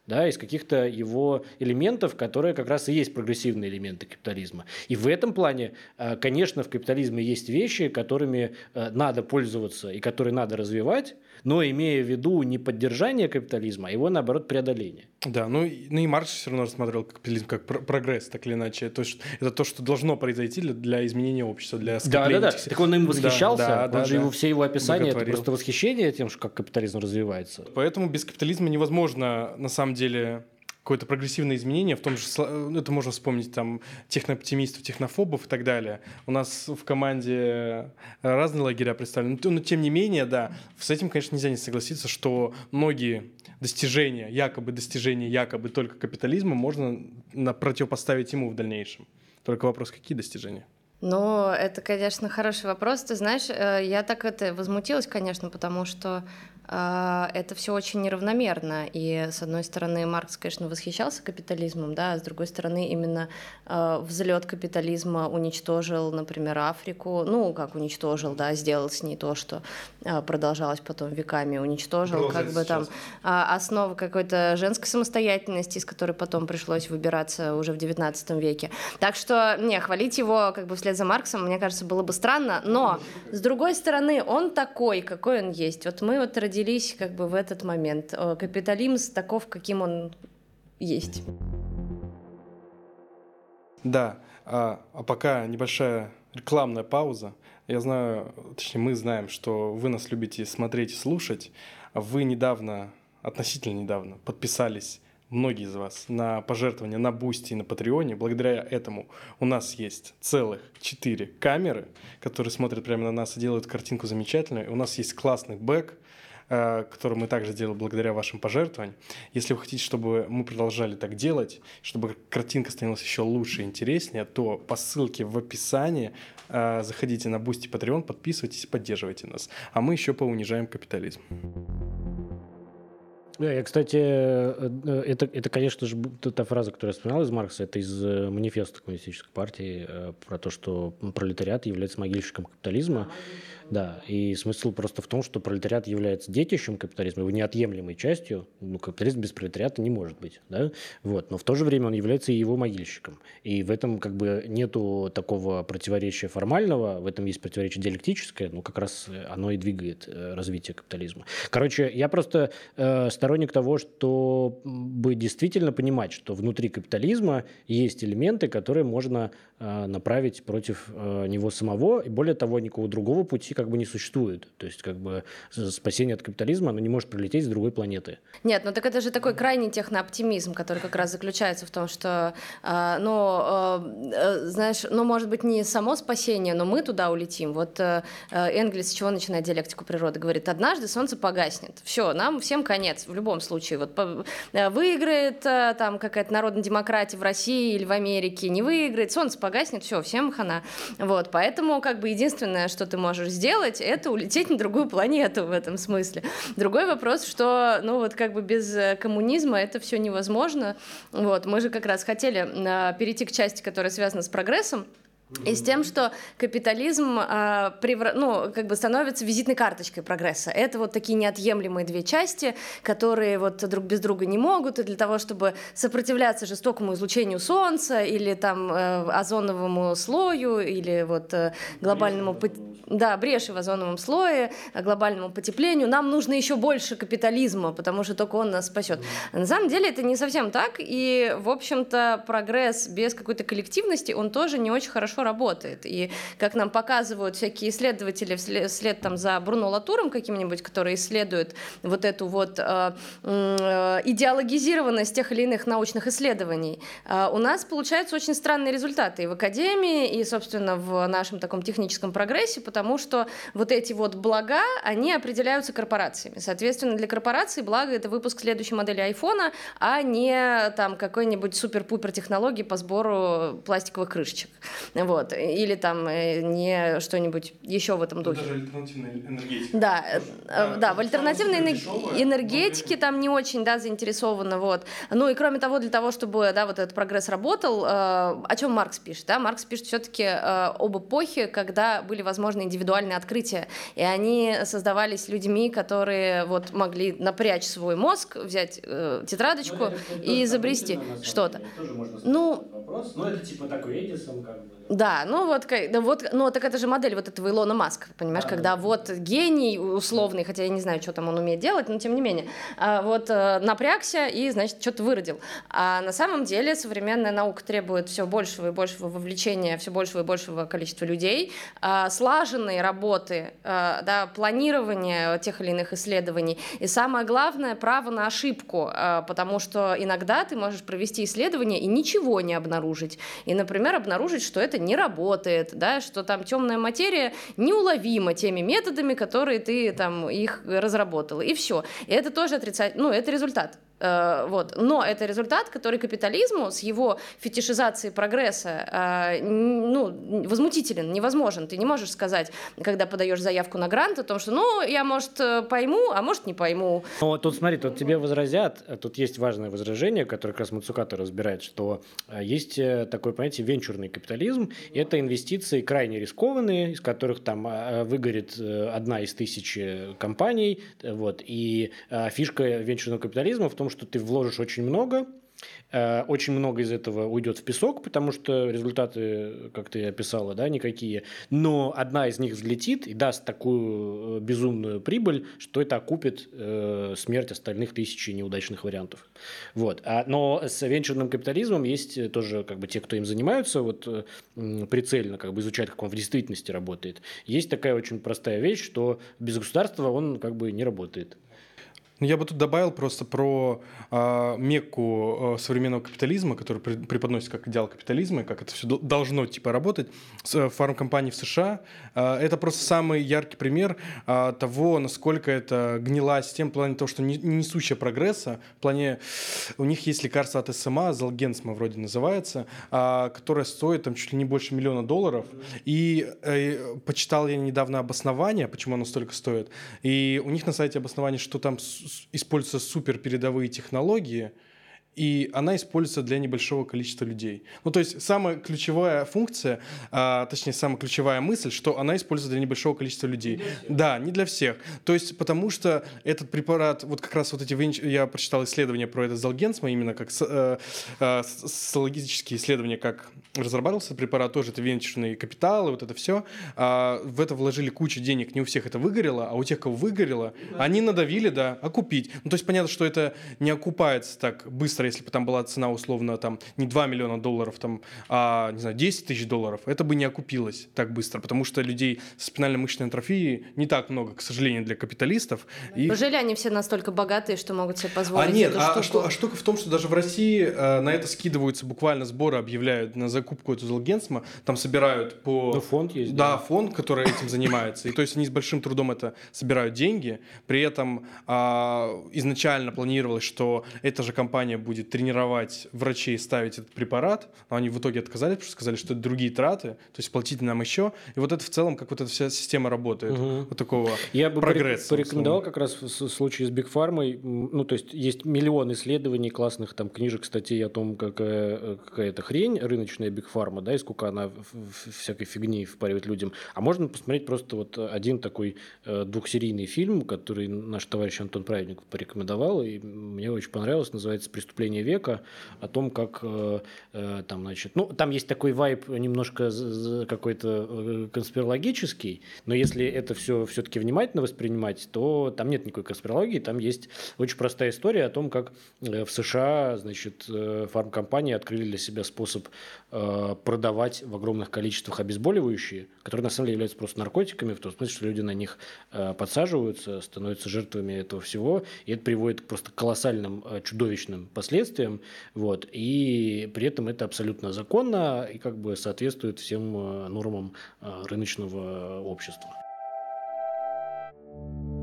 да, из каких-то его элементов, которые как раз и есть прогрессивные элементы капитализма. И в этом плане, э, конечно, в капитализме есть вещи, которыми э, надо пользоваться и которые надо развивать, но имея в виду не поддержание капитализма, а его, наоборот, преодоление. Да, ну, ну и Маркс все равно рассматривал капитализм как прогресс, так или иначе. То есть это то, что должно произойти для изменения общества, для Да, да, да. Так он им восхищался, да, да, он да, же да. его, все его описания, это просто восхищение тем, как капитализм развивается. Поэтому без капитализма невозможно, на самом деле, какое-то прогрессивное изменение, в том же, ну, это можно вспомнить там технооптимистов, технофобов и так далее. У нас в команде разные лагеря представлены, но, тем не менее, да, с этим, конечно, нельзя не согласиться, что многие достижения, якобы достижения, якобы только капитализма можно на, противопоставить ему в дальнейшем. Только вопрос, какие достижения? Ну, это, конечно, хороший вопрос. Ты знаешь, э, я так это возмутилась, конечно, потому что это все очень неравномерно. И, с одной стороны, Маркс, конечно, восхищался капитализмом, да, а с другой стороны, именно а, взлет капитализма уничтожил, например, Африку. Ну, как уничтожил, да, сделал с ней то, что а, продолжалось потом веками. Уничтожил, Роза как бы там, основы какой-то женской самостоятельности, из которой потом пришлось выбираться уже в XIX веке. Так что, не, хвалить его как бы вслед за Марксом, мне кажется, было бы странно. Но, с другой стороны, он такой, какой он есть. Вот мы вот родились родились как бы в этот момент. Э, капитализм таков, каким он есть. Да, а, а пока небольшая рекламная пауза. Я знаю, точнее мы знаем, что вы нас любите смотреть и слушать. Вы недавно, относительно недавно, подписались многие из вас на пожертвования на Boosty и на Patreon е. Благодаря этому у нас есть целых четыре камеры, которые смотрят прямо на нас и делают картинку замечательную. У нас есть классный бэк, который мы также делаем благодаря вашим пожертвованиям. Если вы хотите, чтобы мы продолжали так делать, чтобы картинка становилась еще лучше и интереснее, то по ссылке в описании э, заходите на Boosty Patreon, подписывайтесь, поддерживайте нас. А мы еще поунижаем капитализм. Да, я, кстати, э, это, это, конечно же, та фраза, которую я вспоминал из Маркса, это из манифеста коммунистической партии про то, что пролетариат является могильщиком капитализма. Да, и смысл просто в том, что пролетариат является детищем капитализма, его неотъемлемой частью. Ну, капитализм без пролетариата не может быть, да? Вот, но в то же время он является и его могильщиком. И в этом как бы нету такого противоречия формального, в этом есть противоречие диалектическое, но как раз оно и двигает э, развитие капитализма. Короче, я просто э, сторонник того, чтобы действительно понимать, что внутри капитализма есть элементы, которые можно э, направить против э, него самого, и более того, никакого другого пути, как бы не существует. То есть как бы спасение от капитализма, оно не может прилететь с другой планеты. Нет, ну так это же такой крайний технооптимизм, который как раз заключается в том, что, э, ну, э, знаешь, ну, может быть, не само спасение, но мы туда улетим. Вот э, Энгельс с чего начинает диалектику природы? Говорит, однажды солнце погаснет. Все, нам всем конец в любом случае. Вот выиграет там какая-то народная демократия в России или в Америке, не выиграет, солнце погаснет, все, всем хана. Вот, поэтому как бы единственное, что ты можешь сделать, это улететь на другую планету в этом смысле. Другой вопрос, что, ну вот как бы без коммунизма это все невозможно. Вот, мы же как раз хотели э, перейти к части, которая связана с прогрессом, и с тем, что капитализм э, превра... ну, как бы становится визитной карточкой прогресса. Это вот такие неотъемлемые две части, которые вот друг без друга не могут, и для того, чтобы сопротивляться жестокому излучению Солнца или там э, озоновому слою, или вот э, глобальному... Да, бреши в озоновом слое, глобальному потеплению, нам нужно еще больше капитализма, потому что только он нас спасет. На самом деле это не совсем так, и, в общем-то, прогресс без какой-то коллективности, он тоже не очень хорошо хорошо работает. И как нам показывают всякие исследователи вслед, там за Бруно Латуром каким-нибудь, который исследует вот эту вот э, э, идеологизированность тех или иных научных исследований, э, у нас получаются очень странные результаты и в академии, и, собственно, в нашем таком техническом прогрессе, потому что вот эти вот блага, они определяются корпорациями. Соответственно, для корпораций благо это выпуск следующей модели айфона, а не там какой-нибудь супер-пупер технологии по сбору пластиковых крышечек. Вот. Или там э, не что-нибудь еще в этом ну, духе. Даже альтернативная энергетика. Да, э, да, да в альтернативной энергетике там не очень, да, заинтересованы, вот. Ну и кроме того, для того, чтобы, да, вот этот прогресс работал, э, о чем Маркс пишет, да, Маркс пишет все-таки об эпохе, когда были возможны индивидуальные открытия, и они создавались людьми, которые вот могли напрячь свой мозг, взять э, тетрадочку ну, и изобрести что-то. Ну, вопрос, но это типа такой Эдисон, как бы. Да, ну вот, да, вот, ну так это же модель вот этого Илона Маска, понимаешь, да, когда да. вот гений условный, хотя я не знаю, что там он умеет делать, но тем не менее, а, вот э, напрягся и, значит, что-то выродил. А на самом деле современная наука требует все большего и большего вовлечения, все большего и большего количества людей, а, слаженной работы, а, да, планирования тех или иных исследований, и самое главное, право на ошибку, потому что иногда ты можешь провести исследование и ничего не обнаружить, и, например, обнаружить, что это не работает, да, что там темная материя неуловима теми методами, которые ты там их разработал, и все. И это тоже отрицательно, ну, это результат. Э, вот. Но это результат, который капитализму с его фетишизацией прогресса э, ну, возмутителен, невозможен. Ты не можешь сказать, когда подаешь заявку на грант, о том, что ну, я, может, э, пойму, а может, не пойму. Но тут смотри, тут тебе возразят, тут есть важное возражение, которое как раз Мацуката разбирает, что есть такое понятие венчурный капитализм. Это инвестиции крайне рискованные, из которых там выгорит одна из тысячи компаний. Вот. И фишка венчурного капитализма в том, что ты вложишь очень много, Э, очень много из этого уйдет в песок, потому что результаты, как ты описала, да, никакие. Но одна из них взлетит и даст такую э, безумную прибыль, что это окупит э, смерть остальных тысячи неудачных вариантов. Вот. А, но с венчурным капитализмом есть тоже как бы те, кто им занимаются, вот прицельно как бы изучать, как он в действительности работает. Есть такая очень простая вещь, что без государства он как бы не работает. Ну, я бы тут добавил просто про э, мекку э, современного капитализма, который преподносит как идеал капитализма, и как это все должно типа работать. С, э, фармкомпании в США. Э, это просто самый яркий пример э, того, насколько это гнилая система в плане того, что не, не несущая прогресса. В плане у них есть лекарство от СМА, Залгенсма вроде называется, э, которое стоит там чуть ли не больше миллиона долларов. И э, почитал я недавно обоснование, почему оно столько стоит. И у них на сайте обоснование, что там используются супер передовые технологии, и она используется для небольшого количества людей. Ну, то есть самая ключевая функция, а, точнее, самая ключевая мысль, что она используется для небольшого количества людей. Не да, не для всех. То есть потому что этот препарат, вот как раз вот эти, я прочитал исследования про этот Залгенсма, именно как э, э, социологические исследования, как разрабатывался препарат, тоже это венчурные капиталы, вот это все. А, в это вложили кучу денег, не у всех это выгорело, а у тех, кого выгорело, они надавили, да, окупить. Ну, то есть понятно, что это не окупается так быстро быстро, если бы там была цена условно там не 2 миллиона долларов, там, а, не знаю, 10 тысяч долларов, это бы не окупилось так быстро, потому что людей с спинально-мышечной атрофией не так много, к сожалению, для капиталистов. И... Неужели они все настолько богатые, что могут себе позволить А нет, эту а, штуку? Что, а штука в том, что даже в России э, на это скидываются буквально сборы, объявляют на закупку эту Золгенсма, там собирают по... Ну, фонд есть. Да, да, фонд, который этим занимается. И то есть они с большим трудом это собирают деньги, при этом э, изначально планировалось, что эта же компания будет будет тренировать врачей ставить этот препарат, но они в итоге отказались, потому что сказали, что это другие траты, то есть платите нам еще. И вот это в целом, как вот эта вся система работает, угу. вот такого Я бы прогресса. порекомендовал как раз в случае с Pharma, ну, то есть есть миллион исследований, классных там книжек, статей о том, какая, какая-то хрень рыночная Pharma, да, и сколько она всякой фигни впаривает людям. А можно посмотреть просто вот один такой э, двухсерийный фильм, который наш товарищ Антон Праведник порекомендовал, и мне очень понравилось, называется «Преступление века», о том, как э, э, там, значит, ну, там есть такой вайп немножко какой-то конспирологический, но если это все все-таки внимательно воспринимать, то там нет никакой конспирологии, там есть очень простая история о том, как в США, значит, фармкомпании открыли для себя способ продавать в огромных количествах обезболивающие, которые на самом деле являются просто наркотиками, в том смысле, что люди на них подсаживаются, становятся жертвами этого всего, и это приводит к просто колоссальным э, чудовищным последствиям, вот, и при этом это абсолютно законно и как бы соответствует всем э, нормам э, рыночного общества.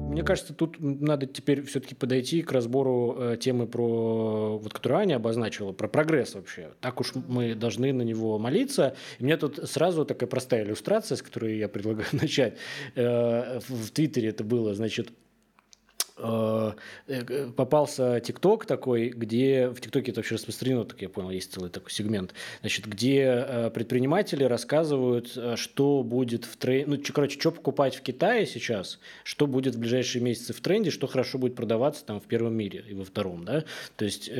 Мне кажется, тут надо теперь все-таки подойти к разбору э, темы про, вот, которую Аня обозначила, про прогресс вообще. Так уж мы должны на него молиться. И мне тут сразу такая простая иллюстрация, с которой я предлагаю начать. Э, в Твиттере это было, значит, Э, э, попался ТикТок такой, где в ТикТоке это вообще распространено, так я понял, есть целый такой сегмент, значит, где э, предприниматели рассказывают, что будет в тренде, ну, короче, что покупать в Китае сейчас, что будет в ближайшие месяцы в тренде, что хорошо будет продаваться там в первом мире и во втором, да, то есть,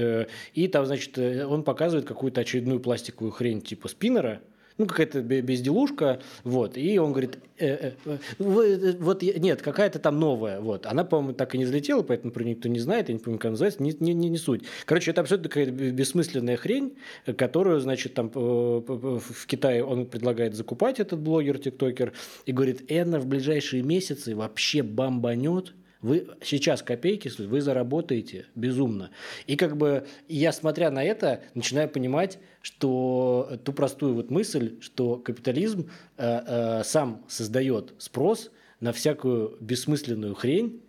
и там, значит, он показывает какую-то очередную пластиковую хрень типа спиннера, ну, какая-то безделушка, вот, и он говорит, э, э, вы, вот, нет, какая-то там новая, вот, она, по-моему, так и не взлетела, поэтому про нее никто не знает, я не помню, как называется, не, не, не, не суть. Короче, это абсолютно какая-то бессмысленная хрень, которую, значит, там в Китае он предлагает закупать этот блогер, тиктокер, и говорит, Энна в ближайшие месяцы вообще бомбанет, вы сейчас копейки, вы заработаете безумно. И как бы я, смотря на это, начинаю понимать, что ту простую вот мысль, что капитализм э, э, сам создает спрос на всякую бессмысленную хрень,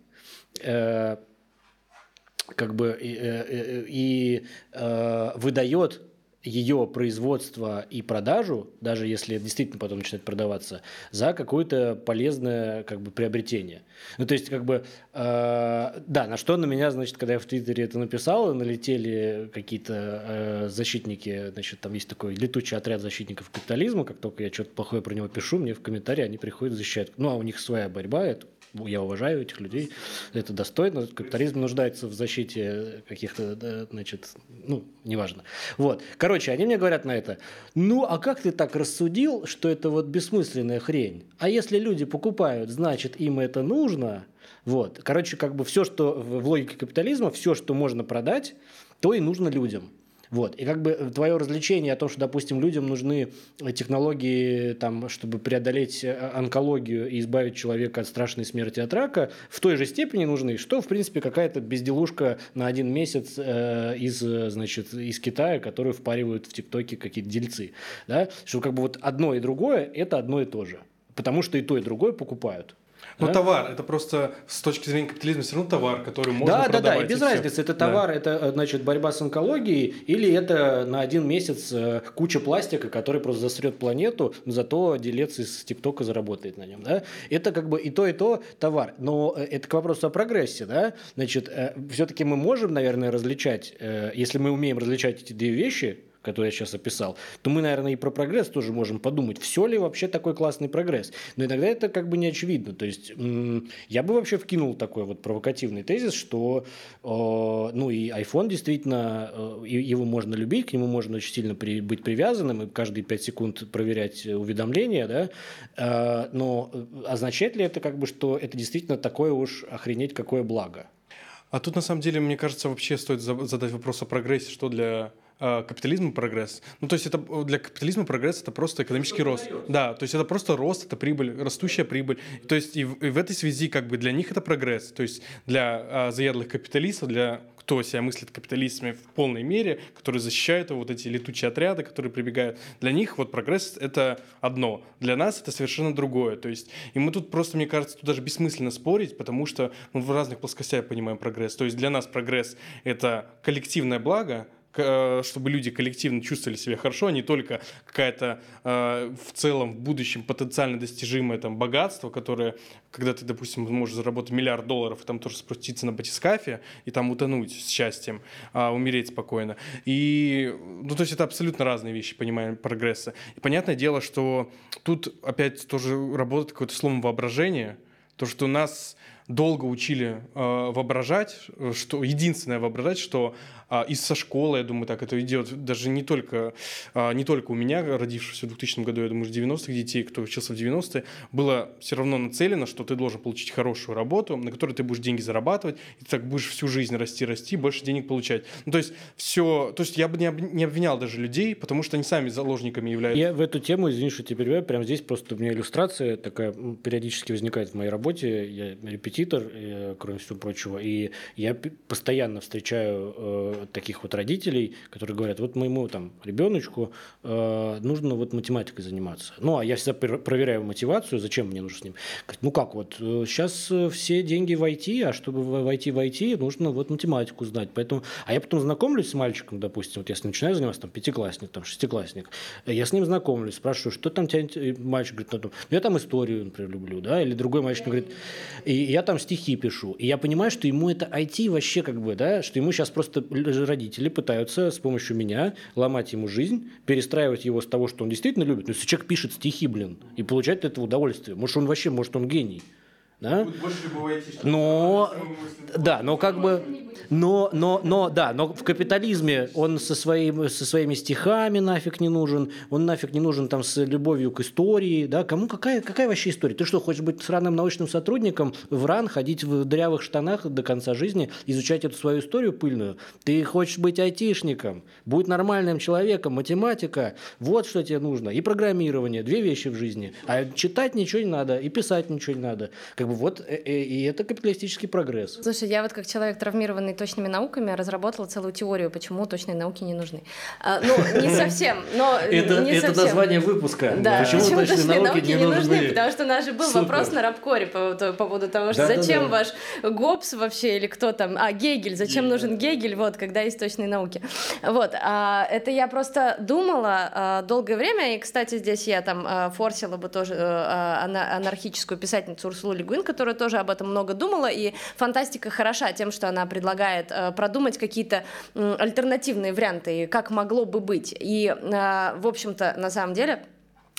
э, как бы и, э, э, и э, выдает ее производство и продажу, даже если это действительно потом начинает продаваться, за какое-то полезное как бы приобретение. Ну, то есть, как бы, э, да, на что на меня, значит, когда я в Твиттере это написал, налетели какие-то э, защитники, значит, там есть такой летучий отряд защитников капитализма, как только я что-то плохое про него пишу, мне в комментарии они приходят защищать. Ну, а у них своя борьба, это я уважаю этих людей, это достойно. Капитализм нуждается в защите каких-то, значит, ну, неважно. Вот. Короче, они мне говорят на это, ну, а как ты так рассудил, что это вот бессмысленная хрень? А если люди покупают, значит, им это нужно? Вот. Короче, как бы все, что в логике капитализма, все, что можно продать, то и нужно людям. Вот. И как бы твое развлечение о том, что, допустим, людям нужны технологии, там, чтобы преодолеть э, онкологию и избавить человека от страшной смерти от рака, в той же степени нужны, что, в принципе, какая-то безделушка на один месяц э, из, значит, из Китая, которую впаривают в ТикТоке какие-то дельцы. Да? Что как бы вот одно и другое – это одно и то же. Потому что и то, и другое покупают. Ну, да? товар, это просто с точки зрения капитализма все равно товар, который можно да, продавать. Да, да, и без и разницы, все. это товар, да. это, значит, борьба с онкологией, или это на один месяц э, куча пластика, который просто засрет планету, зато делец из ТикТока заработает на нем, да? Это как бы и то, и то товар. Но э, это к вопросу о прогрессе, да? Значит, э, все-таки мы можем, наверное, различать, если мы умеем различать эти две вещи, который я сейчас описал, то мы, наверное, и про прогресс тоже можем подумать, все ли вообще такой классный прогресс. Но иногда это как бы не очевидно. То есть я бы вообще вкинул такой вот провокативный тезис, что ну и iPhone действительно, его можно любить, к нему можно очень сильно при, быть привязанным и каждые 5 секунд проверять уведомления, да, а, но э, означает ли это как бы, что это действительно такое уж охренеть какое благо? А тут на самом деле, мне кажется, вообще стоит задать вопрос о прогрессе, что для э, капитализм и прогресс. Ну, то есть это для капитализма прогресс это просто экономический рост. Да, то есть это просто рост, это прибыль, растущая прибыль. То есть и в, и в этой связи как бы для них это прогресс. То есть для э, заядлых капиталистов, для кто себя мыслит капиталистами в полной мере, которые защищают его, вот эти летучие отряды, которые прибегают, для них вот прогресс — это одно, для нас это совершенно другое. То есть, и мы тут просто, мне кажется, тут даже бессмысленно спорить, потому что мы в разных плоскостях понимаем прогресс. То есть для нас прогресс — это коллективное благо, чтобы люди коллективно чувствовали себя хорошо, а не только какая-то э, в целом в будущем потенциально достижимое там богатство, которое, когда ты, допустим, можешь заработать миллиард долларов и там тоже спуститься на батискафе и там утонуть с счастьем, а умереть спокойно. И, ну, то есть это абсолютно разные вещи, понимаем, прогресса. И понятное дело, что тут опять тоже работает какое-то слово воображение, то, что нас долго учили э, воображать, что единственное воображать, что а, и со школы, я думаю, так это идет даже не только, а, не только у меня, родившегося в 2000 году, я думаю, 90-х детей, кто учился в 90-е, было все равно нацелено, что ты должен получить хорошую работу, на которой ты будешь деньги зарабатывать, и ты так будешь всю жизнь расти, расти, больше денег получать. Ну, то есть все, то есть я бы не, об, не обвинял даже людей, потому что они сами заложниками являются. Я в эту тему, извини, что теперь я прямо здесь просто у меня иллюстрация такая периодически возникает в моей работе. Я репетитор, э, кроме всего прочего, и я постоянно встречаю э, таких вот родителей, которые говорят, вот моему там ребеночку э, нужно вот математикой заниматься. Ну, а я всегда проверяю мотивацию, зачем мне нужно с ним. Ну как, вот сейчас все деньги в IT, а чтобы войти в IT, нужно вот математику знать. Поэтому, а я потом знакомлюсь с мальчиком, допустим, вот я ним начинаю заниматься, там, пятиклассник, там, шестиклассник, я с ним знакомлюсь, спрашиваю, что там тянет, мальчик говорит, ну, я там историю, например, люблю, да, или другой мальчик говорит, и я там стихи пишу, и я понимаю, что ему это IT вообще как бы, да, что ему сейчас просто родители пытаются с помощью меня ломать ему жизнь, перестраивать его с того, что он действительно любит. Но если человек пишет стихи, блин, и получает от этого удовольствие, может, он вообще, может, он гений. Да? Но, да, но как бы но, но, но, да, но в капитализме он со, своим, со своими стихами нафиг не нужен, он нафиг не нужен там с любовью к истории, да, кому какая, какая вообще история? Ты что, хочешь быть сраным научным сотрудником, в РАН, ходить в дрявых штанах до конца жизни, изучать эту свою историю пыльную? Ты хочешь быть айтишником, будь нормальным человеком, математика, вот что тебе нужно, и программирование, две вещи в жизни, а читать ничего не надо, и писать ничего не надо, как бы вот, э, э, и это капиталистический прогресс. Слушай, я вот как человек травмированный точными науками разработала целую теорию, почему точные науки не нужны. А, ну, не совсем, но это, не это совсем. название выпуска. Да, почему, почему точные, точные науки, науки не, нужны? нужны? Потому что у нас же был Супер. вопрос на Рабкоре по, по поводу того, что да, зачем да, да. ваш ГОПС вообще, или кто там, а, Гегель, зачем Гегель. нужен Гегель, вот, когда есть точные науки. Вот, а, это я просто думала а, долгое время, и, кстати, здесь я там а, форсила бы тоже а, анархическую писательницу Урсулу Лигуин, которая тоже об этом много думала, и фантастика хороша тем, что она предлагает э, продумать какие-то альтернативные варианты, как могло бы быть. И, э, в общем-то, на самом деле,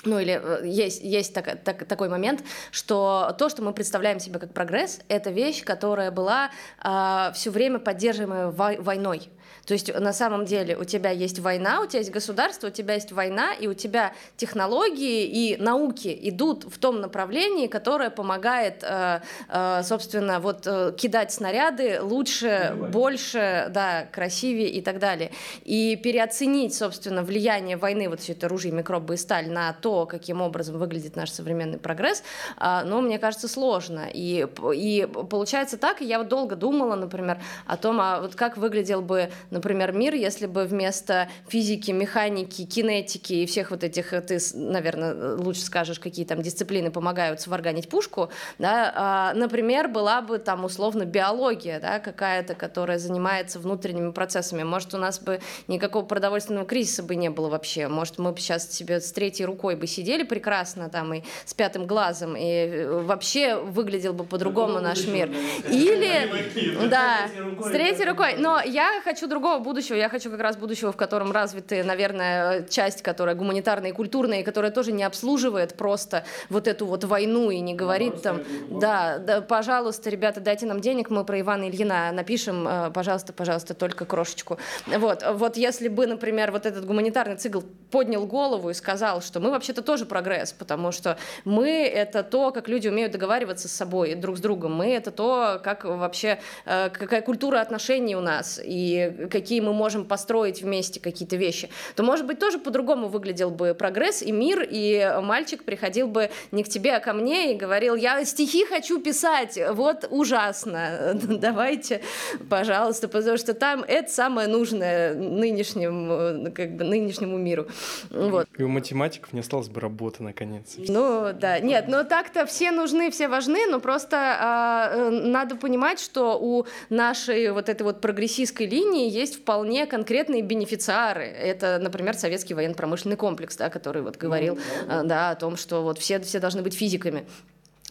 ну или э, есть, есть так, так, такой момент, что то, что мы представляем себе как прогресс, это вещь, которая была э, все время поддерживаемая войной. То есть на самом деле у тебя есть война, у тебя есть государство, у тебя есть война, и у тебя технологии и науки идут в том направлении, которое помогает, э, э, собственно, вот э, кидать снаряды лучше, больше, да, красивее и так далее. И переоценить, собственно, влияние войны, вот все это оружие, микробы и сталь на то, каким образом выглядит наш современный прогресс, ну, мне кажется, сложно. И, и получается так, и я вот долго думала, например, о том, а вот как выглядел бы например, мир, если бы вместо физики, механики, кинетики и всех вот этих, ты, наверное, лучше скажешь, какие там дисциплины помогают сварганить пушку, да, а, например, была бы там условно биология, да, какая-то, которая занимается внутренними процессами. Может, у нас бы никакого продовольственного кризиса бы не было вообще. Может, мы бы сейчас себе с третьей рукой бы сидели прекрасно там и с пятым глазом, и э, вообще выглядел бы по-другому наш мир. Или, да, с третьей рукой. Но я хочу другого другого будущего. Я хочу как раз будущего, в котором развиты, наверное, часть, которая гуманитарная и культурная, и которая тоже не обслуживает просто вот эту вот войну и не говорит там, да, да, пожалуйста, ребята, дайте нам денег, мы про Ивана Ильина напишем, э, пожалуйста, пожалуйста, только крошечку. Вот, вот если бы, например, вот этот гуманитарный цикл поднял голову и сказал, что мы вообще вообще-то тоже прогресс, потому что мы — это то, как люди умеют договариваться с собой, друг с другом. Мы — это то, как вообще, э, какая культура отношений у нас, и какие мы можем построить вместе какие-то вещи. То, может быть, тоже по-другому выглядел бы прогресс и мир, и мальчик приходил бы не к тебе, а ко мне и говорил, я стихи хочу писать, вот ужасно, давайте, пожалуйста, потому что там это самое нужное нынешнему, как бы, нынешнему миру. Вот. И у математиков не осталось бы работы, наконец. Ну, да. Нет, но так-то все нужны, все важны, но просто а, э, надо понимать, что у нашей вот этой вот прогрессистской линии есть вполне конкретные бенефициары. Это, например, советский военно-промышленный комплекс, да, который вот говорил ну, да, о том, что вот все, все должны быть физиками.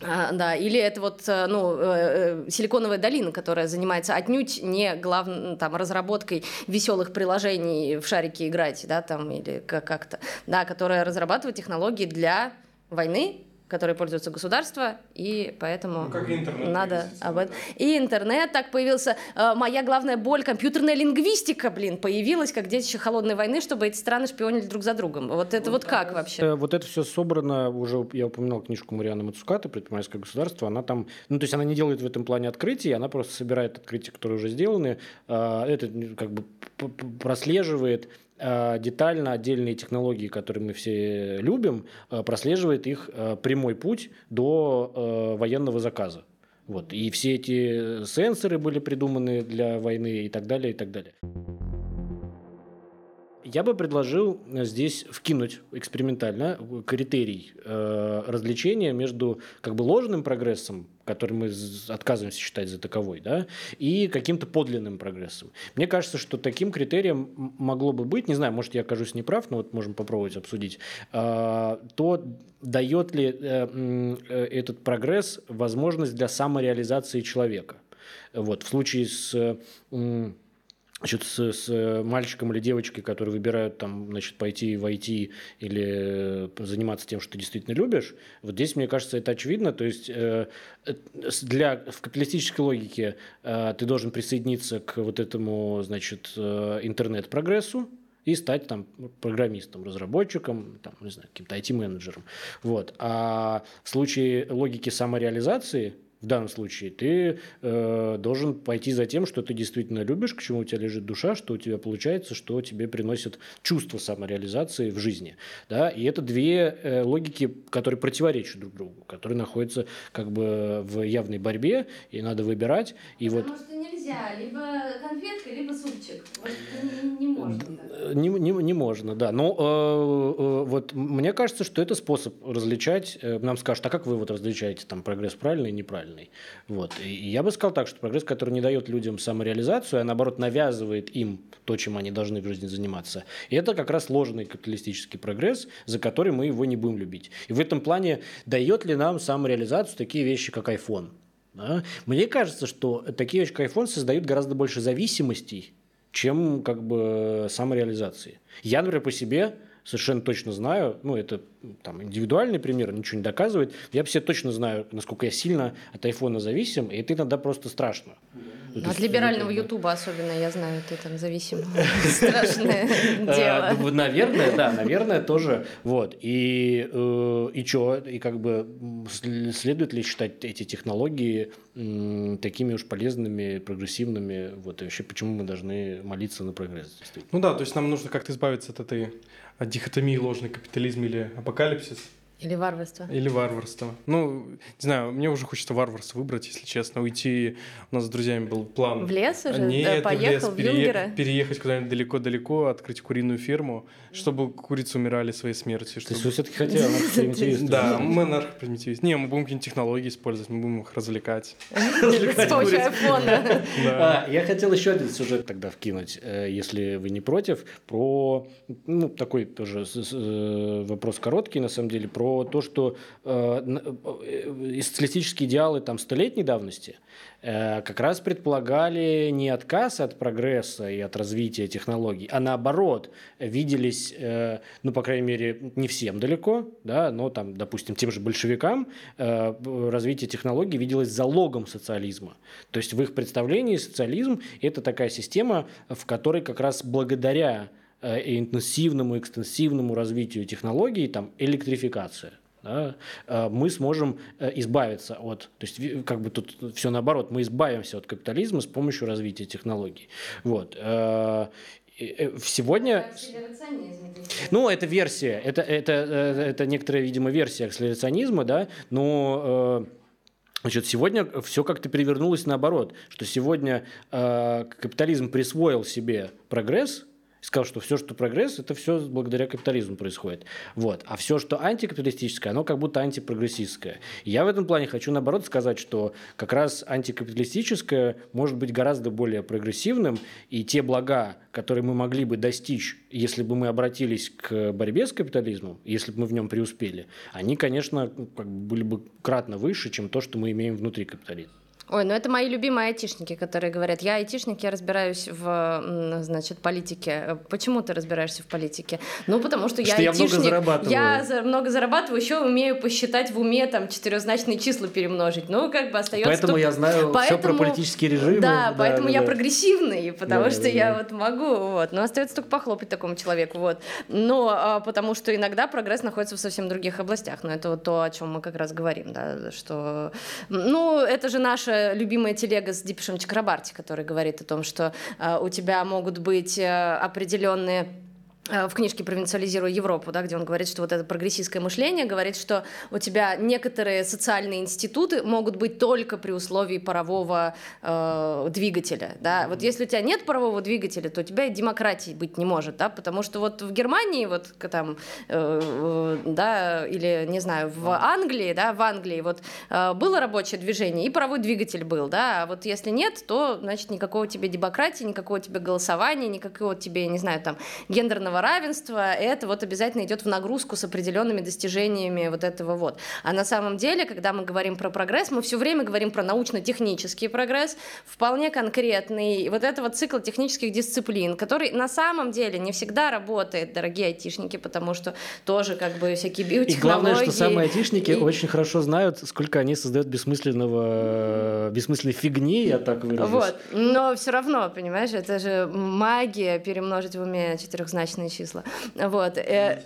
А, да, или это вот э, ну, э, э, силиконовая долина, которая занимается отнюдь не главным там разработкой веселых приложений в шарике играть, да, там или как-то, да, которая разрабатывает технологии для войны, которой пользуется государство, и поэтому ну, надо об этом. И интернет так появился. Э, моя главная боль, компьютерная лингвистика, блин, появилась, как детище холодной войны, чтобы эти страны шпионили друг за другом. Вот это вот, вот как вообще? Э, вот это все собрано, уже я упоминал книжку Марианы Мацукаты «Предпринимательское государство», она там, ну, то есть она не делает в этом плане открытий, она просто собирает открытия, которые уже сделаны, а, это как бы прослеживает Э, детально отдельные технологии, которые мы все любим, э, прослеживает их э, прямой путь до военного заказа. Вот. И все эти сенсоры были придуманы для войны и так далее, и так далее. Я бы предложил здесь вкинуть экспериментально критерий э, развлечения между как бы ложным прогрессом, который мы отказываемся считать за таковой, да, и каким-то подлинным прогрессом. Мне кажется, что таким критерием могло бы быть, не знаю, может, я окажусь неправ, но вот можем попробовать обсудить, э, то дает ли э, э, этот прогресс возможность для самореализации человека. Вот, в случае с значит, с, с мальчиком или девочкой, которые выбирают там, значит, пойти в IT или э, заниматься тем, что ты действительно любишь, вот здесь, мне кажется, это очевидно. То есть э, для, в капиталистической логике э, ты должен присоединиться к вот этому, значит, интернет-прогрессу, и стать там программистом, разработчиком, там, не знаю, каким-то IT-менеджером. Вот. А в случае логики самореализации – в данном случае ты э, должен пойти за тем, что ты действительно любишь, к чему у тебя лежит душа, что у тебя получается, что тебе приносит чувство самореализации в жизни. Да? И это две э, логики, которые противоречат друг другу, которые находятся как бы в явной борьбе, и надо выбирать. И Потому вот... что нельзя, либо конфетка, либо супчик. Вот не, не можно. Не, не, не можно, да. Но э, э, вот мне кажется, что это способ различать. Э, нам скажут, а как вы вот различаете там прогресс правильный и неправильный? правильный. Вот. И я бы сказал так, что прогресс, который не дает людям самореализацию, а наоборот навязывает им то, чем они должны в жизни заниматься, и это как раз ложный капиталистический прогресс, за который мы его не будем любить. И в этом плане дает ли нам самореализацию такие вещи, как iPhone? Да? Мне кажется, что такие как iPhone, создают гораздо больше зависимостей, чем как бы самореализации. Я, например, по себе совершенно точно знаю, ну, это там индивидуальный пример, ничего не доказывает, я все точно знаю, насколько я сильно от айфона зависим, и это иногда просто страшно. Ну, от либерального Ютуба особенно, я знаю, ты там зависим. Страшное дело. Ну, наверное, да, наверное, тоже. Вот. И, э, и что? И как бы следует ли считать эти технологии такими уж полезными, прогрессивными? Вот. И вообще, почему мы должны молиться на прогресс? Ну да, то есть нам нужно как-то избавиться от этой от дихотомии ложный капитализм или апокалипсис. Или варварство. Или варварство. Ну, не знаю, мне уже хочется варварство выбрать, если честно. Уйти, у нас с друзьями был план. В лес уже? Нет, да, поехал в, лес, в Юнгера? Переехать куда-нибудь далеко-далеко, открыть куриную ферму, чтобы курицы умирали своей смертью. Чтобы... То есть вы все-таки хотели анархопримитивисты? Да, мы анархопримитивисты. Не, мы будем какие-нибудь технологии использовать, мы будем их развлекать. С помощью айфона. А, я хотел еще один сюжет тогда вкинуть, э, если вы не против, про, ну, такой тоже э, вопрос короткий, на самом деле, про то, что э, э, социалистические идеалы там столетней давности э, как раз предполагали не отказ от прогресса и от развития технологий, а наоборот виделись, э, ну по крайней мере не всем далеко, да, но там, допустим, тем же большевикам э, развитие технологий виделось залогом социализма. То есть в их представлении социализм это такая система, в которой как раз благодаря э, интенсивному, экстенсивному развитию технологий, там, электрификация, да, э, мы сможем э, избавиться от, то есть как бы тут все наоборот, мы избавимся от капитализма с помощью развития технологий. Вот. Сегодня... Ну, это версия, это, это, это некоторая, видимо, версия акселерационизма, да, но Значит, сегодня все как-то перевернулось наоборот, что сегодня э, капитализм присвоил себе прогресс, сказал, что все, что прогресс, это все благодаря капитализму происходит. Вот. А все, что антикапиталистическое, оно как будто антипрогрессистское. я в этом плане хочу, наоборот, сказать, что как раз антикапиталистическое может быть гораздо более прогрессивным, и те блага, которые мы могли бы достичь, если бы мы обратились к борьбе с капитализмом, если бы мы в нем преуспели, они, конечно, были бы кратно выше, чем то, что мы имеем внутри капитализма. Ой, ну это мои любимые айтишники, которые говорят, я айтишник, я разбираюсь в, значит, политике. Почему ты разбираешься в политике? Ну, потому что, что я айтишник. Я много зарабатываю. Я много зарабатываю, еще умею посчитать в уме там четырехзначные числа перемножить. Ну, как бы остается... Поэтому только... я знаю поэтому... все про политические режимы. Да, да поэтому да, я да. прогрессивный, потому да, что да, я да. вот могу, вот. Но остается только похлопать такому человеку, вот. Но а, потому что иногда прогресс находится в совсем других областях. Но это вот то, о чем мы как раз говорим, да, что... Ну, это же наша любимая телега с Дипишем Чакрабарти, который говорит о том, что э, у тебя могут быть э, определенные в книжке «Провинциализируя Европу», да, где он говорит, что вот это прогрессистское мышление говорит, что у тебя некоторые социальные институты могут быть только при условии парового э, двигателя. Да? Вот если у тебя нет парового двигателя, то у тебя и демократии быть не может, да? потому что вот в Германии, вот там, э, э, да, или, не знаю, в Англии, да, в Англии вот э, было рабочее движение, и паровой двигатель был, да, а вот если нет, то, значит, никакого тебе демократии, никакого тебе голосования, никакого тебе, не знаю, там, гендерного равенства, это вот обязательно идет в нагрузку с определенными достижениями вот этого вот. А на самом деле, когда мы говорим про прогресс, мы все время говорим про научно-технический прогресс, вполне конкретный, вот этого цикла технических дисциплин, который на самом деле не всегда работает, дорогие айтишники, потому что тоже как бы всякие биотехнологии. И главное, что самые айтишники и... очень хорошо знают, сколько они создают бессмысленного, бессмысленной фигни, я так выражусь. Вот, но все равно, понимаешь, это же магия перемножить в уме четырехзначные числа. Вот. Э,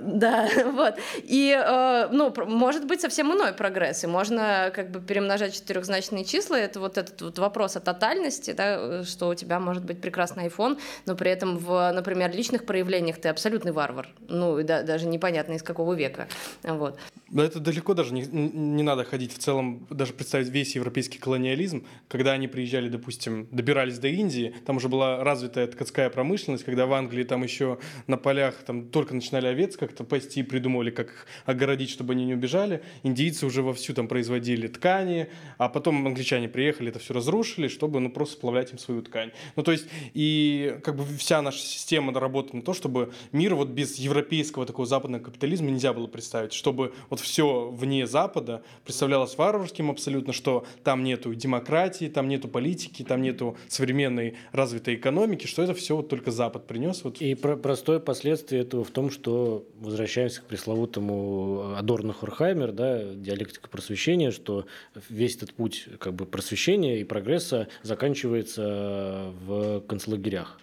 да, вот. И, э, ну, может быть совсем иной прогресс, и можно как бы перемножать четырехзначные числа, это вот этот вот вопрос о тотальности, да, что у тебя может быть прекрасный iPhone, но при этом в, например, личных проявлениях ты абсолютный варвар, ну, да, даже непонятно из какого века, вот. Но это далеко даже не, не надо ходить в целом, даже представить весь европейский колониализм, когда они приезжали, допустим, добирались до Индии, там уже была развитая ткацкая промышленность, когда в Англии там еще на полях там только начинали овец как-то пасти, придумывали, как их огородить, чтобы они не убежали. Индийцы уже вовсю там производили ткани, а потом англичане приехали, это все разрушили, чтобы ну, просто сплавлять им свою ткань. Ну, то есть, и как бы вся наша система работает на то, чтобы мир вот без европейского такого западного капитализма нельзя было представить, чтобы вот все вне Запада представлялось варварским абсолютно, что там нету демократии, там нету политики, там нету современной развитой экономики, что это все вот только Запад принес. Вот. И про простое последствие этого в том, что возвращаемся к пресловутому Адорно Хорхаймер, да, диалектика просвещения, что весь этот путь как бы просвещения и прогресса заканчивается в концлагерях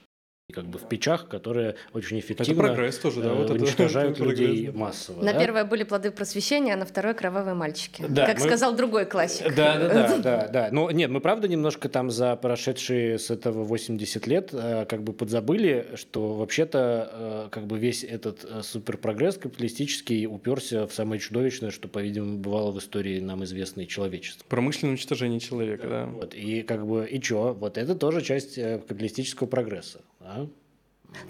как бы в печах, которые очень эффективно это прогресс тоже, да, вот уничтожают это, людей прогресс, массово. На да? первое были плоды просвещения, а на второе кровавые мальчики. Да, как мы... сказал другой классик. Да, да, да, да, да. Но нет, мы правда немножко там за прошедшие с этого 80 лет э, как бы подзабыли, что вообще-то э, как бы весь этот э, суперпрогресс капиталистический уперся в самое чудовищное, что, по-видимому, бывало в истории нам известной человечества. Промышленное уничтожение человека, да. да. Вот, и как бы, и что? Вот это тоже часть капиталистического прогресса. Да?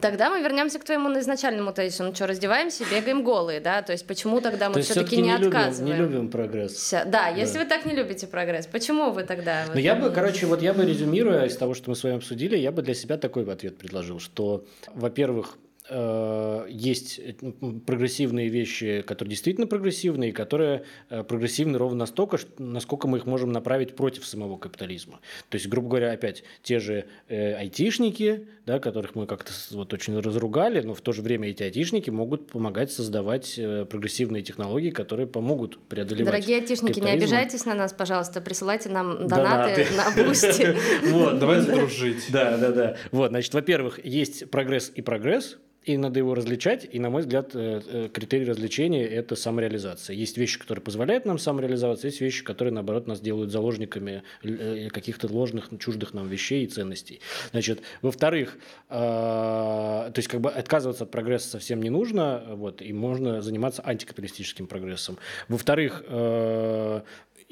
Тогда мы вернемся к твоему изначальному тезису. Ну что, раздеваемся, бегаем голые, да? То есть почему тогда мы все-таки не, не отказываем? не любим прогресс. Вся... Да, если да. вы так не любите прогресс, почему вы тогда? Ну я бы, короче, вот я бы резюмируя из того, что мы с вами обсудили, я бы для себя такой ответ предложил, что, во-первых, есть прогрессивные вещи, которые действительно прогрессивные, и которые э, прогрессивны ровно настолько, насколько мы их можем направить против самого капитализма. То есть, грубо говоря, опять те же э, айтишники, да, которых мы как-то вот очень разругали, но в то же время эти айтишники могут помогать создавать э, прогрессивные технологии, которые помогут преодолевать Дорогие айтишники, не обижайтесь на нас, пожалуйста, присылайте нам донаты, на Boosty. Вот, давайте дружить. Да, да, да. Вот, значит, во-первых, есть прогресс и прогресс, и надо его различать, и, на мой взгляд, э, э, критерий различения – это самореализация. Есть вещи, которые позволяют нам самореализоваться, есть вещи, которые, наоборот, нас делают заложниками э, каких-то ложных, чуждых нам вещей и ценностей. Значит, во-вторых, то есть как бы отказываться от прогресса совсем не нужно, вот, и можно заниматься антикапиталистическим прогрессом. Во-вторых,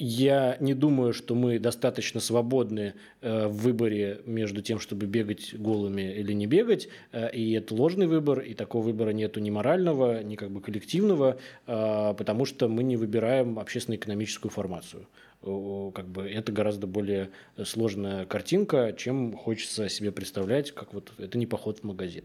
я не думаю, что мы достаточно свободны э, в выборе между тем, чтобы бегать голыми или не бегать, э, и это ложный выбор, и такого выбора нету ни морального, ни как бы коллективного, э, потому что мы не выбираем общественно-экономическую формацию как бы это гораздо более сложная картинка, чем хочется себе представлять, как вот это не поход в магазин.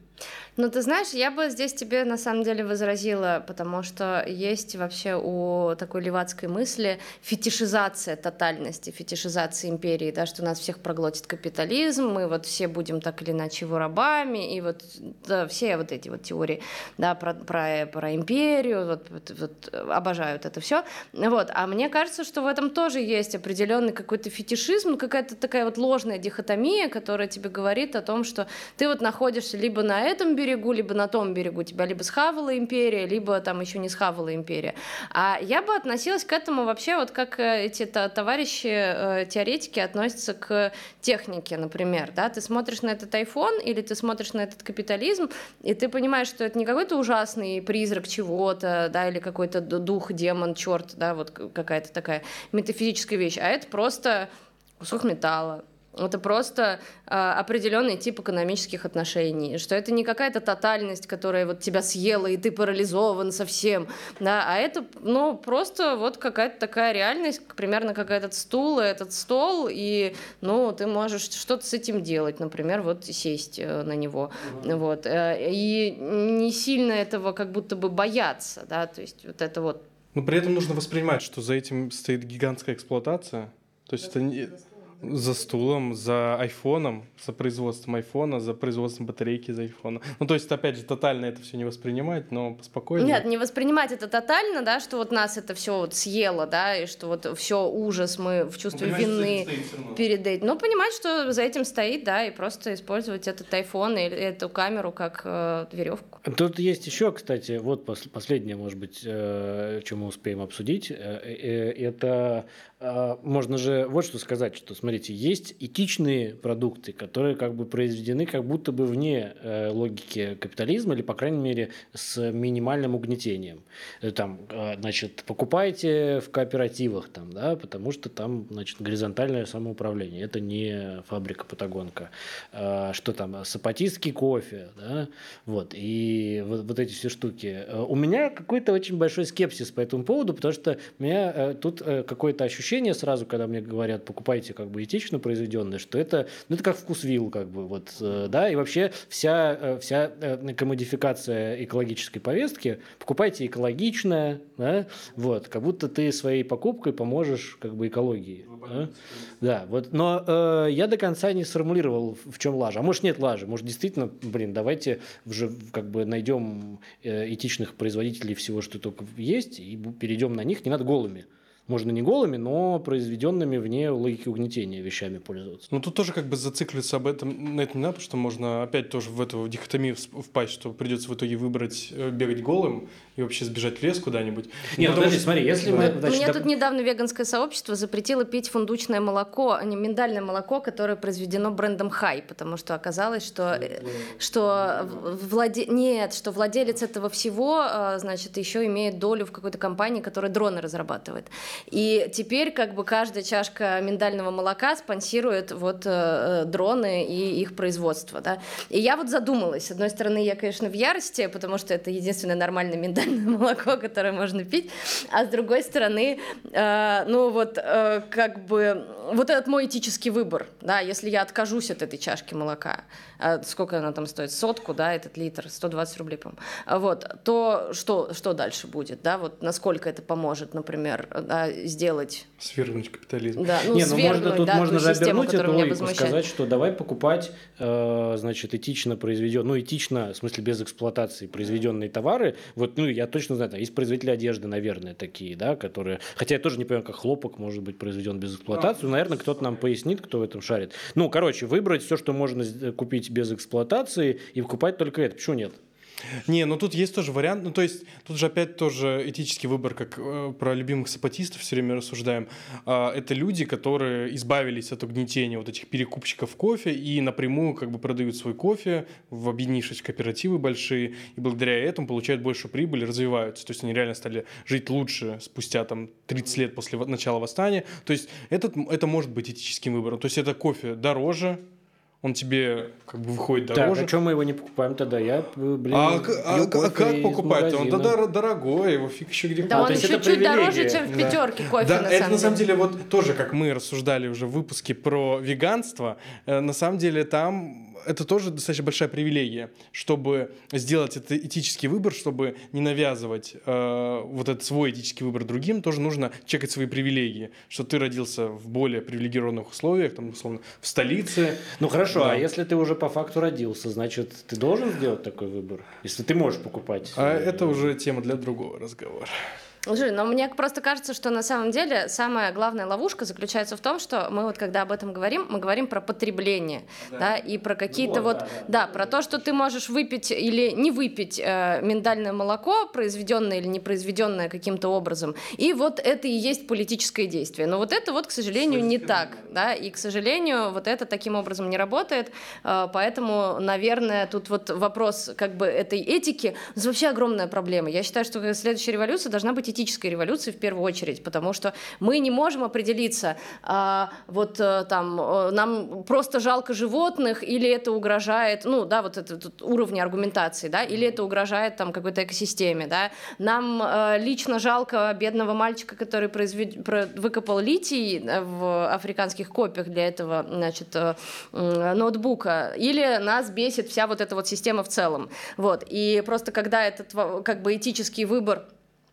Ну, ты знаешь, я бы здесь тебе на самом деле возразила, потому что есть вообще у такой левацкой мысли фетишизация тотальности, фетишизация империи, да, что нас всех проглотит капитализм, мы вот все будем так или иначе его рабами, и вот да, все вот эти вот теории, да, про, про, про империю, вот, вот, вот обожают это все, вот, а мне кажется, что в этом тоже есть определенный какой-то фетишизм, какая-то такая вот ложная дихотомия, которая тебе говорит о том, что ты вот находишься либо на этом берегу, либо на том берегу, тебя либо схавала империя, либо там еще не схавала империя. А я бы относилась к этому вообще вот как э, эти -то товарищи э, теоретики относятся к технике, например, да, ты смотришь на этот iPhone или ты смотришь на этот капитализм, и ты понимаешь, что это не какой-то ужасный призрак чего-то, да, или какой-то дух, демон, черт, да, вот какая-то такая метафизическая физическая вещь, а это просто кусок металла, это просто э, определенный тип экономических отношений, что это не какая-то тотальность, которая вот тебя съела и ты парализован совсем, да, а это, ну, просто вот какая-то такая реальность, примерно как этот стул, этот стол, и, ну, ты можешь что-то с этим делать, например, вот сесть э, на него, mm-hmm. вот, э, и не сильно этого как будто бы бояться, да, то есть вот это вот но при этом нужно воспринимать, что за этим стоит гигантская эксплуатация. То есть это не за стулом, за айфоном, за производством айфона, за производством батарейки за айфона. Ну, то есть, опять же, тотально это все не воспринимать, но поспокойнее. Нет, не воспринимать это тотально, да, что вот нас это все вот съело, да, и что вот все ужас, мы в чувстве ну, вины перед этим. Ну, понимать, что за этим стоит, да, и просто использовать этот айфон или эту камеру как э, веревку. Тут есть еще, кстати, вот последнее, может быть, э, чем мы успеем обсудить, э, э, это э, можно же вот что сказать, что смотрите, есть этичные продукты, которые как бы произведены как будто бы вне э, логики капитализма или, по крайней мере, с минимальным угнетением. Э, там, э, значит, покупайте в кооперативах, там, да, потому что там, значит, горизонтальное самоуправление. Это не фабрика Патагонка. Что там, сапатистский кофе, да, вот, и вот, вот эти все штуки. У меня какой-то очень большой скепсис по этому поводу, потому что у меня тут какое-то ощущение сразу, когда мне говорят, покупайте как бы бы этично произведенное, что это, ну, это как вкус вилл, как бы, вот, э, да, и вообще вся, э, вся э, комодификация экологической повестки, покупайте экологичное, да, вот, как будто ты своей покупкой поможешь, как бы, экологии. Да? да, вот, но э, я до конца не сформулировал, в чем лажа. А может, нет лажи, может, действительно, блин, давайте уже, как бы, найдем этичных производителей всего, что только есть, и перейдем на них, не надо голыми можно не голыми, но произведенными вне логики угнетения вещами пользоваться. Ну, тут тоже как бы зацикливаться об этом, на этом не надо, потому что можно опять тоже в эту дихотомию впасть, что придется в итоге выбрать э, бегать голым и вообще сбежать в лес куда-нибудь. Нет, ну, подожди, смотри, если мы... Значит, Мне доп... тут недавно веганское сообщество запретило пить фундучное молоко, а не миндальное молоко, которое произведено брендом Хай, потому что оказалось, что, э, что владе... Нет, что владелец этого всего, э, значит, еще имеет долю в какой-то компании, которая дроны разрабатывает. И теперь как бы каждая чашка миндального молока спонсирует вот э, дроны и их производство, да. И я вот задумалась, с одной стороны, я, конечно, в ярости, потому что это единственное нормальное миндальное молоко, которое можно пить, а с другой стороны, э, ну вот э, как бы вот этот мой этический выбор, да, если я откажусь от этой чашки молока, э, сколько она там стоит, сотку, да, этот литр, 120 рублей, по вот, то что, что дальше будет, да, вот насколько это поможет, например, да, сделать... Свергнуть капитализм. Да, ну, Не, ну можно, тут да, можно же систему, обернуть эту логику, возмущает. сказать, что давай покупать, э, значит, этично произведен, ну, этично, в смысле, без эксплуатации произведенные товары. Вот, ну, я точно знаю, там есть производители одежды, наверное, такие, да, которые... Хотя я тоже не понимаю, как хлопок может быть произведен без эксплуатации. Наверное, кто-то нам пояснит, кто в этом шарит. Ну, короче, выбрать все, что можно купить без эксплуатации и покупать только это. Почему нет? Не, ну тут есть тоже вариант, ну то есть тут же опять тоже этический выбор, как э, про любимых сапатистов все время рассуждаем. А, это люди, которые избавились от угнетения вот этих перекупщиков кофе и напрямую как бы продают свой кофе, в объединившись в кооперативы большие, и благодаря этому получают больше прибыли, развиваются. То есть они реально стали жить лучше спустя там 30 лет после начала восстания. То есть этот, это может быть этическим выбором. То есть это кофе дороже, он тебе как бы выходит Так, дороже. а что мы его не покупаем тогда? Я, блин, А, а- а как покупать? Он да, дор- дорогой, его фиг еще где Да А, он еще чуть дороже, чем в Да. пятерке кофе, да, на это самом на самом деле. деле вот тоже, как мы рассуждали уже в выпуске про веганство, э, на самом деле там это тоже достаточно большая привилегия, чтобы сделать этот этический выбор, чтобы не навязывать э, вот этот свой этический выбор другим, тоже нужно чекать свои привилегии, что ты родился в более привилегированных условиях, там, условно, в столице. Ну хорошо, Да. а если ты уже по факту родился, значит, ты должен сделать такой выбор? Если ты можешь покупать. А э, это уже тема для другого разговора. Слушай, но мне просто кажется, что на самом деле самая главная ловушка заключается в том, что мы вот когда об этом говорим, мы говорим про потребление, да, и про какие-то Вот, вот, да, да, да. про то, что ты можешь выпить или не выпить э, миндальное молоко, произведенное или не произведенное каким-то образом, и вот это и есть политическое действие. Но вот это вот, к сожалению, не так, да, и, к сожалению, вот это таким образом не работает, э, поэтому, наверное, тут вот вопрос как бы этой этики, это вообще огромная проблема. Я считаю, что следующая революция должна быть этической революцией в первую очередь, потому что мы не можем определиться, а, вот э, там э, нам просто жалко животных или это угрожает, ну да, вот этот уровень аргументации, да, или это угрожает там какой-то экосистеме, да. Нам э, лично жалко бедного мальчика, который произвед... про- выкопал литий э, в африканских копиях для этого, значит, э, м, ноутбука, или нас бесит вся вот эта вот система в целом, вот. И просто когда этот как бы этический выбор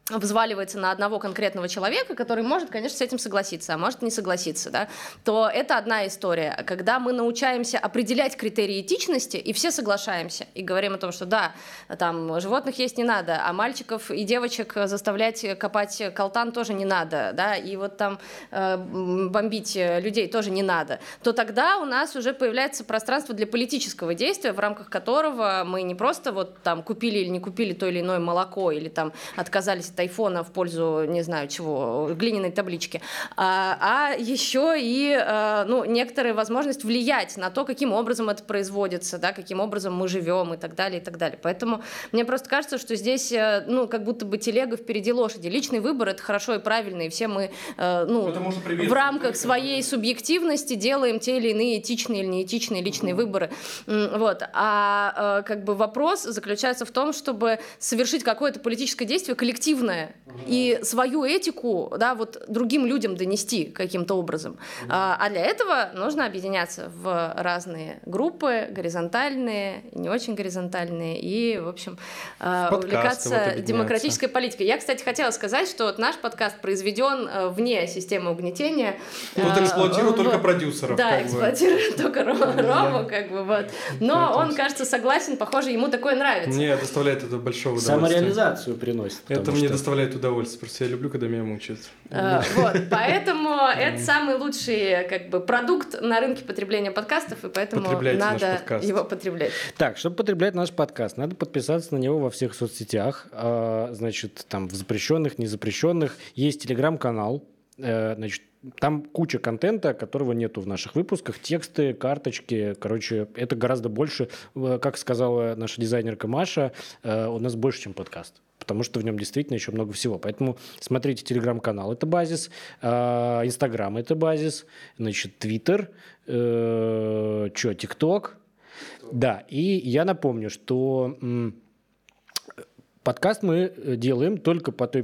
взваливается на одного конкретного человека, который может, конечно, с этим согласиться, а может не согласиться, да, то это одна история. Когда мы научаемся определять критерии этичности, и все соглашаемся, и говорим о том, что да, там животных есть не надо, а мальчиков и девочек заставлять копать колтан тоже не надо, да, и вот там э, бомбить людей тоже не надо, то тогда у нас уже появляется пространство для политического действия, в рамках которого мы не просто вот там купили или не купили то или иное молоко, или там отказались от айфона в пользу, не знаю чего, глиняной таблички, а, а еще и э, ну, некоторая возможность влиять на то, каким образом это производится, да, каким образом мы живем и так далее, и так далее. Поэтому мне просто кажется, что здесь, э, ну, как будто бы телега впереди лошади. Личный выбор — это хорошо и правильно, и все мы, э, ну, в рамках своей субъективности делаем те или иные этичные или неэтичные личные выборы. Вот. А э, как бы вопрос заключается в том, чтобы совершить какое-то политическое действие коллективное и свою этику, да, вот другим людям донести каким-то образом. А а для этого нужно объединяться в разные группы, горизонтальные, не очень горизонтальные, и, в общем, подкасты вот увлекаться объединяться. демократической политикой. Я, кстати, хотела сказать, что вот наш подкаст произведен э, вне системы угнетения. Тут Э, эксплуатируют только вот. продюсеров. Да, эксплуатирует только Ро- Рому, как бы вот. Но он, кажется, согласен, похоже, ему такое нравится. Мне доставляет это большое удовольствие. Самореализацию приносит. Это мне доставляет удовольствие, просто я люблю, когда меня мучают. Э, Вот, поэтому это самый лучший как бы продукт на рынке потребления подкастов, и поэтому надо его потреблять. Так, чтобы потреблять наш подкаст, надо подписаться на него во всех соцсетях. А, Значит, там в запрещенных, незапрещенных. Есть телеграм-канал. Э, Значит, там куча контента, которого нету в наших выпусках. Тексты, карточки. Короче, это гораздо больше. Э, Как сказала наша дизайнерка Маша, э, у нас больше, чем подкаст. Потому что в нем действительно еще много всего. Поэтому смотрите телеграм-канал, это базис, а, Инстаграм это базис, значит, Твиттер, э, что, ТикТок. Да, и я напомню, что Подкаст мы э, делаем только, по той,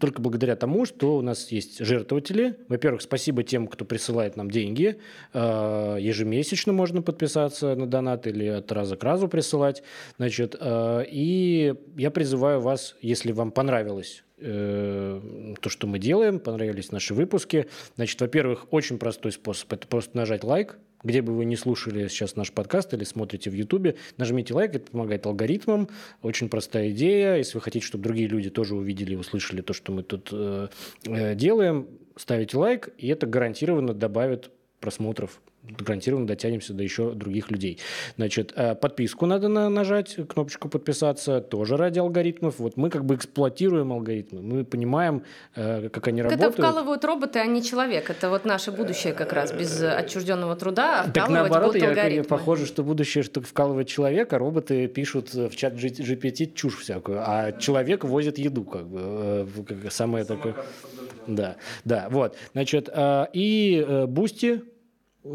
только благодаря тому, что у нас есть жертвователи. Во-первых, спасибо тем, кто присылает нам деньги. А, ежемесячно можно подписаться на донат или от раза к разу присылать. Значит, а, и я призываю вас, если вам понравилось э, то, что мы делаем, понравились наши выпуски. Значит, во-первых, очень простой способ – это просто нажать лайк, где бы вы не слушали сейчас наш подкаст или смотрите в Ютубе, нажмите лайк, это помогает алгоритмам. Очень простая идея. Если вы хотите, чтобы другие люди тоже увидели и услышали то, что мы тут э, э делаем, ставите лайк, и это гарантированно добавит просмотров гарантированно дотянемся до еще других людей. Значит, э, подписку надо на, нажать, кнопочку подписаться, тоже ради алгоритмов. Вот мы как бы эксплуатируем алгоритмы, мы понимаем, э, как они так работают. Это вкалывают роботы, а не человек. Это вот наше будущее как раз, без отчужденного труда, а так наоборот, я, алгоритмы. похоже, что будущее, что вкалывает человек, а роботы пишут в чат GPT чушь всякую, а человек возит еду, как бы, э, самое такое. Да, да, вот. Значит, и Boosty,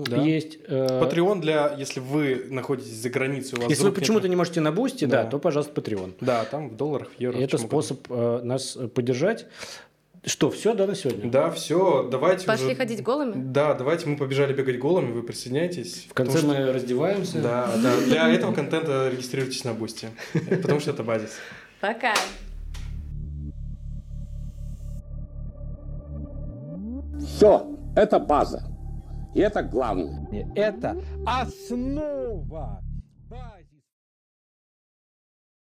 да. Есть. Patreon э, для, если вы находитесь за границей, у вас Если вы почему-то не можете на Boosty, да. да, то, пожалуйста, Patreon. Да, там в долларах, в евро. Это способ э, нас поддержать. Что, все, да, на сегодня? Да, все, давайте Пошли уже... ходить голыми? Да, давайте мы побежали бегать голыми, вы присоединяйтесь. В конце мы что... раздеваемся. Да, да, для этого контента регистрируйтесь на Boosty, потому что это базис. Пока. Все, это база. И это главное. Это основа